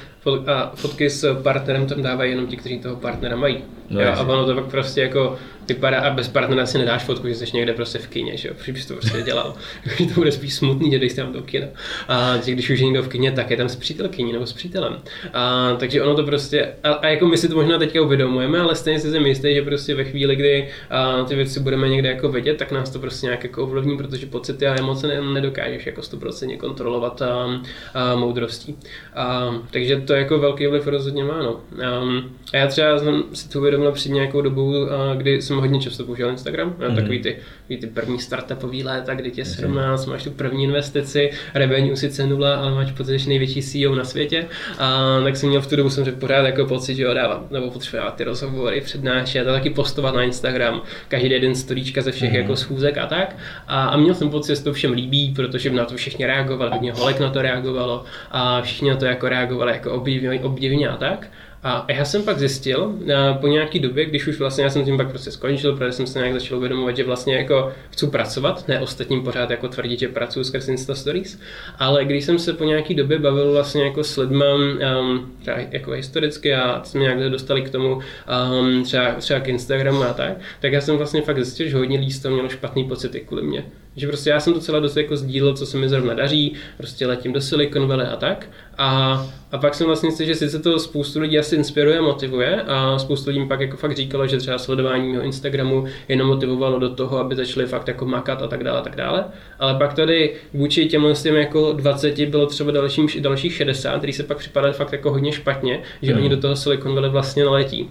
a fotky s partnerem tam dávají jenom ti, kteří toho partnera mají. No, jo, a ono to pak prostě jako vypadá a bez partnera si nedáš fotku, že jsi někde prostě v kině, že jo, bys to prostě dělal. to bude spíš smutný, že jdeš tam do kina. A když už je někdo v kině, tak je tam s přítelkyní nebo s přítelem. A, takže ono to prostě, a, a, jako my si to možná teďka uvědomujeme, ale stejně si jsem jistý, že prostě ve chvíli, kdy a, ty věci budeme někde jako vidět, tak nás to prostě nějak jako ovlivní, protože pocity a emoce ne, nedokážeš jako 100% kontrolovat a, a moudrostí. A, takže to jako velký vliv rozhodně má. No. Um, a já třeba jsem si to uvědomil před nějakou dobu, uh, kdy jsem hodně často používal Instagram. Mm-hmm. Takový, ty, ty první startupový léta, kdy tě 17, máš tu první investici, revenue sice nula, ale máš pocit, že největší CEO na světě. A tak jsem měl v tu dobu jsem řekl pořád jako pocit, že ho dávám, nebo potřebuji ty rozhovory, přednášet a taky postovat na Instagram. Každý den storíčka ze všech mm-hmm. jako schůzek a tak. A, a měl jsem pocit, že to všem líbí, protože na to všichni reagovali, hodně holek na to reagovalo a všichni na to jako reagovali jako obdivně, a tak. A já jsem pak zjistil po nějaký době, když už vlastně já jsem tím pak prostě skončil, protože jsem se nějak začal uvědomovat, že vlastně jako chci pracovat, ne ostatním pořád jako tvrdit, že pracuji skrz Insta Stories, ale když jsem se po nějaký době bavil vlastně jako s lidmi um, třeba jako historicky a jsme nějak dostali k tomu um, třeba, třeba k Instagramu a tak, tak já jsem vlastně fakt zjistil, že hodně lidí z toho mělo špatný pocity kvůli mě. Že prostě já jsem docela dost jako sdílel, co se mi zrovna daří, prostě letím do Silicon Valley a tak. A, a pak jsem vlastně si, že sice to spoustu lidí asi inspiruje, motivuje a spoustu lidí pak jako fakt říkalo, že třeba sledování mého Instagramu jenom motivovalo do toho, aby začali fakt jako makat a tak dále a tak dále. Ale pak tady vůči těm těm jako 20 bylo třeba dalším, dalších 60, který se pak připadali fakt jako hodně špatně, že mm. oni do toho Silicon Valley vlastně naletí.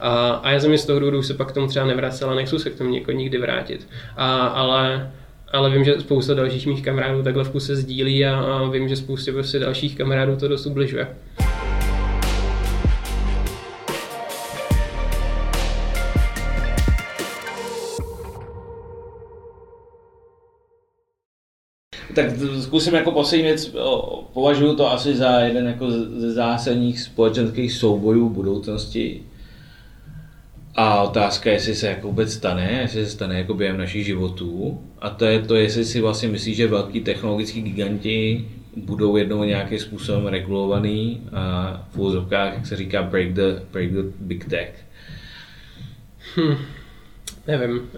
A, a já jsem z toho důvodu se pak k tomu třeba nevracel a nechci se k tomu jako nikdy vrátit. A, ale ale vím, že spousta dalších mých kamarádů takhle v kuse sdílí a, a vím, že spousta prostě dalších kamarádů to dost ubližuje. Tak zkusím jako poslední věc, považuji to asi za jeden jako ze zásadních společenských soubojů budoucnosti a otázka, jestli se jako vůbec stane, jestli se stane jako během našich životů. A to je to, jestli si vlastně myslíš, že velký technologický giganti budou jednou nějakým způsobem regulovaný a v úzovkách, jak se říká, break the, break the big tech. Hm. Nevím.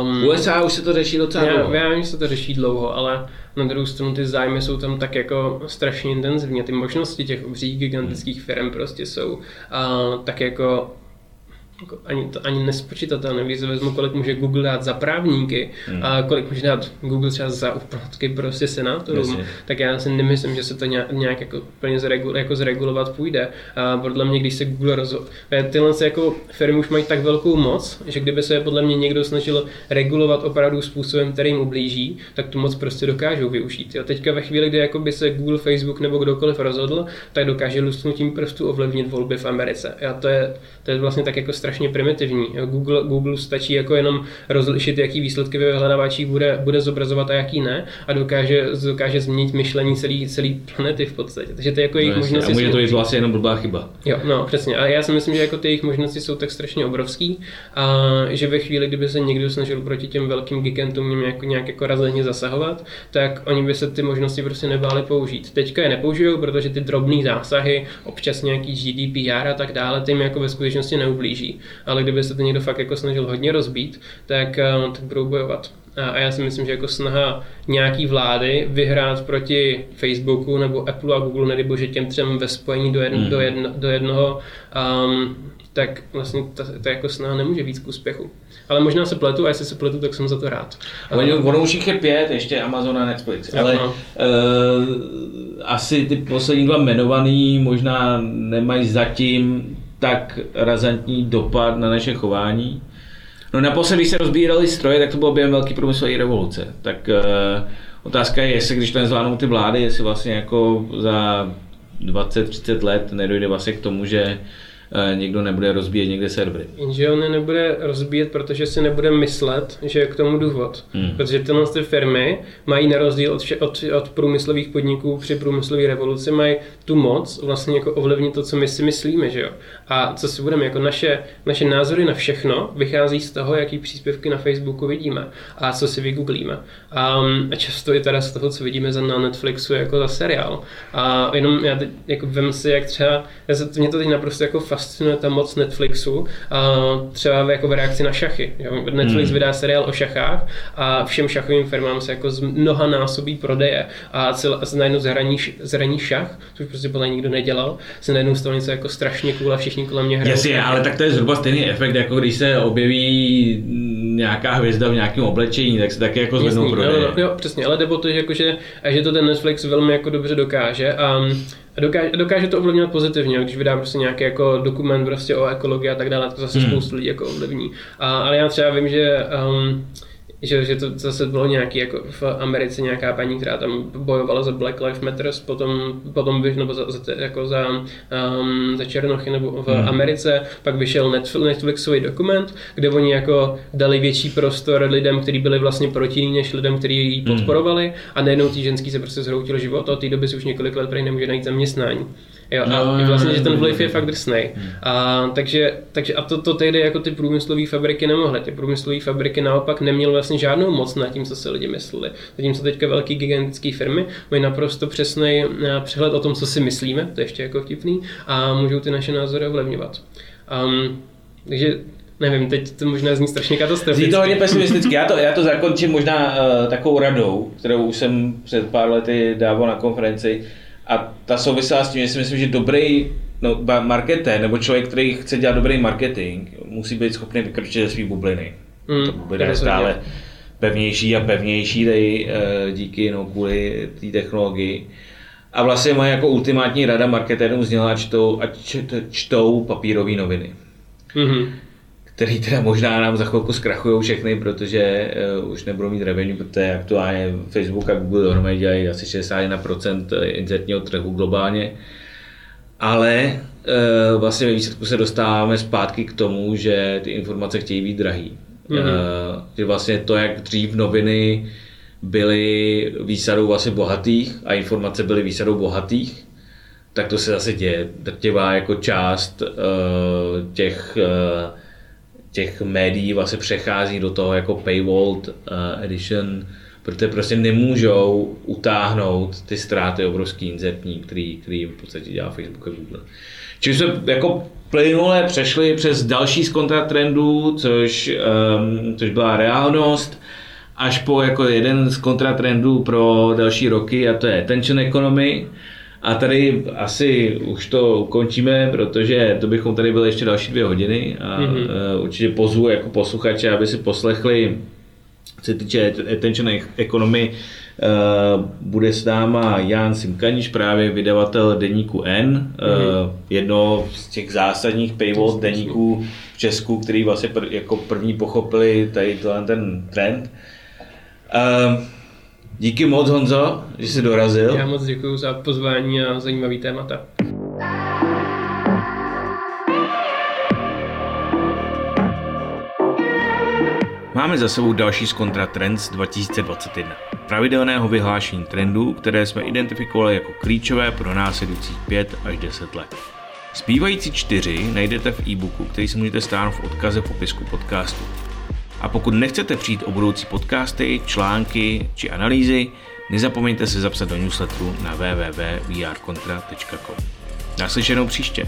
Um, USA už se to řeší docela já, dlouho. já vím, že se to řeší dlouho, ale na druhou stranu ty zájmy jsou tam tak jako strašně intenzivně. Ty možnosti těch obřích gigantických firm prostě jsou uh, tak jako jako ani, to, ani nespočítatelné, když se vezmu, kolik může Google dát za právníky hmm. a kolik může dát Google třeba za úplatky prostě senátorům, Jasně. tak já si nemyslím, že se to nějak, nějak jako plně zregul, jako zregulovat půjde. A podle mě, když se Google rozhodl, tyhle se jako firmy už mají tak velkou moc, že kdyby se podle mě někdo snažil regulovat opravdu způsobem, který jim ublíží, tak tu moc prostě dokážou využít. Jo. Teďka ve chvíli, kdy jako by se Google, Facebook nebo kdokoliv rozhodl, tak dokáže lusknutím prstu ovlivnit volby v Americe. A to je, to je vlastně tak jako strašně primitivní. Google, Google stačí jako jenom rozlišit, jaký výsledky ve vyhledávačích bude, bude zobrazovat a jaký ne a dokáže, dokáže změnit myšlení celý, celý planety v podstatě. Takže to je jako jejich No, možnosti. a může jsou- to být vlastně jenom blbá chyba. Jo, no přesně. A já si myslím, že jako ty jejich možnosti jsou tak strašně obrovský, a že ve chvíli, kdyby se někdo snažil proti těm velkým gigantům jako nějak jako razeně zasahovat, tak oni by se ty možnosti prostě nebáli použít. Teďka je nepoužijou, protože ty drobné zásahy, občas nějaký GDPR a tak dále, tím jako ve skutečnosti neublíží. Ale kdyby se to někdo fakt jako snažil hodně rozbít, tak, eh, tak budou bojovat. A já si myslím, že jako snaha nějaký vlády vyhrát proti Facebooku nebo Apple a Google, nebo bože těm třem ve spojení do, jedno, Hmm. do, jedno, do jednoho, um, tak vlastně ta, ta jako snaha nemůže víc k úspěchu. Ale možná se pletu a jestli se pletu, tak jsem za to rád. Ale ono už jich je pět, ještě Amazon a Netflix, ale no. uh, asi ty poslední dva jmenovaný možná nemají zatím tak razantní dopad na naše chování. No naposled, když se rozbírali stroje, tak to bylo během velké průmyslové revoluce. Tak uh, otázka je, jestli když to nezvládnou ty vlády, jestli vlastně jako za 20-30 let nedojde vlastně k tomu, že uh, někdo nebude rozbíjet někde servery. Jenže on je nebude rozbíjet, protože si nebude myslet, že je k tomu důvod. Hmm. Protože tyhle ty firmy mají na rozdíl od, vše, od, od průmyslových podniků při průmyslové revoluci, mají tu moc vlastně jako ovlivnit to, co my si myslíme, že jo. A co si budeme, jako naše, naše názory na všechno vychází z toho, jaký příspěvky na Facebooku vidíme a co si vygooglíme. Um, a často je teda z toho, co vidíme za na Netflixu jako za seriál. A jenom já teď, jako vem si, jak třeba, já se, mě to teď naprosto jako fascinuje ta moc Netflixu, a třeba jako v reakci na šachy. Jo? Netflix Hmm. vydá seriál o šachách a všem šachovým firmám se jako z mnoha násobí prodeje a celá, a najednou zhraní, zhraní šach, což prostě podle nikdo nedělal, se najednou stalo něco jako strašně cool a všichni kolem mě hrajou. Jasně, ale tak to je zhruba stejný efekt, jako když se objeví nějaká hvězda v nějakém oblečení, tak se taky jako zvednou prodeje. jo, jo, přesně, ale jde to, že, jako, že, a že to ten Netflix velmi jako dobře dokáže a, dokáže, dokáže, to ovlivňovat pozitivně, když vydá prostě nějaký jako dokument prostě o ekologii a tak dále, to zase hmm. spoustu lidí jako ovlivní. A, ale já třeba vím, že um, že, že to zase bylo nějaký, jako v Americe nějaká paní, která tam bojovala za Black Lives Matter, potom, potom vyš, nebo za, za, jako za, um, za Černochy nebo v Hmm. hmm. Americe, pak vyšel Netflix, Netflixový dokument, kde oni jako dali větší prostor lidem, kteří byli vlastně proti ní, než lidem, kteří ji Hmm. podporovali a najednou tý ženský se prostě zhroutil život a od té doby si už několik let prý nemůže najít zaměstnání. Jo, No, a jo, vlastně, jo, že ten jo, vliv je jo. fakt drsnej. A, takže, takže, a to, to tehdy jako ty průmyslové fabriky nemohly. Ty průmyslové fabriky naopak neměly vlastně žádnou moc nad tím, co si lidi mysleli. Zatímco teďka velké gigantické firmy mají naprosto přesný přehled o tom, co si myslíme, to je ještě jako vtipný, a můžou ty naše názory ovlivňovat. Um, takže nevím, teď to možná zní strašně Zní to katastroficky. hodně pesimisticky. Já to, já to zakončím možná uh, takovou radou, kterou už jsem před pár lety dával na konferenci. A ta souvisela s tím, že si myslím, že dobrý no, marketér nebo člověk, který chce dělat dobrý marketing, musí být schopný vykročit ze své bubliny. Mm, bublina je rozhodně. stále pevnější a pevnější tady uh, díky no, kvůli té technologii. A vlastně moje jako ultimátní rada marketérům zněla, ať čtou, ať čtou, papírové noviny Mhm. Který teda možná nám za chvilku zkrachují všechny, protože uh, už nebudou mít revenue, protože aktuálně Facebook a Google dohromady dělají asi 61% inzertního trhu globálně. Ale uh, vlastně ve výsledku se dostáváme zpátky k tomu, že ty informace chtějí být drahý. Mhm. Mm-hmm. Uh, že vlastně to, jak dřív noviny byly výsadou vlastně bohatých a informace byly výsadou bohatých, tak to se zase děje. Drtivá jako část uh, těch, uh, těch médií vlastně přechází do toho jako paywalled uh, edition protože prostě nemůžou utáhnout ty ztráty obrovský inzertní, který, který v podstatě dělá Facebook a Google. Čili jsme jako plynule přešli přes další z kontratrendů, což, um, což byla reálnost, až po jako jeden z kontratrendů pro další roky a to je attention economy. A tady asi už to ukončíme, protože to bychom tady byli ještě další dvě hodiny a mm-hmm. určitě pozvu jako posluchače, aby si poslechli, co se týče attention economy, Uh, bude s náma Jan Simkaniš, právě vydavatel deníku N, mm-hmm. jedno z těch zásadních paywall deníků v Česku, který vlastně jako první pochopili tady ten trend. Uh, díky moc Honzo, že jsi dorazil. Já moc děkuji za pozvání a zajímavý témata. Máme za sebou další z Contra Trends 2021. Pravidelného vyhlášení trendů, které jsme identifikovali jako klíčové pro následujících 5 až 10 let. Zbývající čtyři najdete v e-booku, který si můžete stáhnout v odkaze v popisku podcastu. A pokud nechcete přijít o budoucí podcasty, články či analýzy, nezapomeňte se zapsat do newsletteru na www.vrcontra.com. Naslyšenou příště.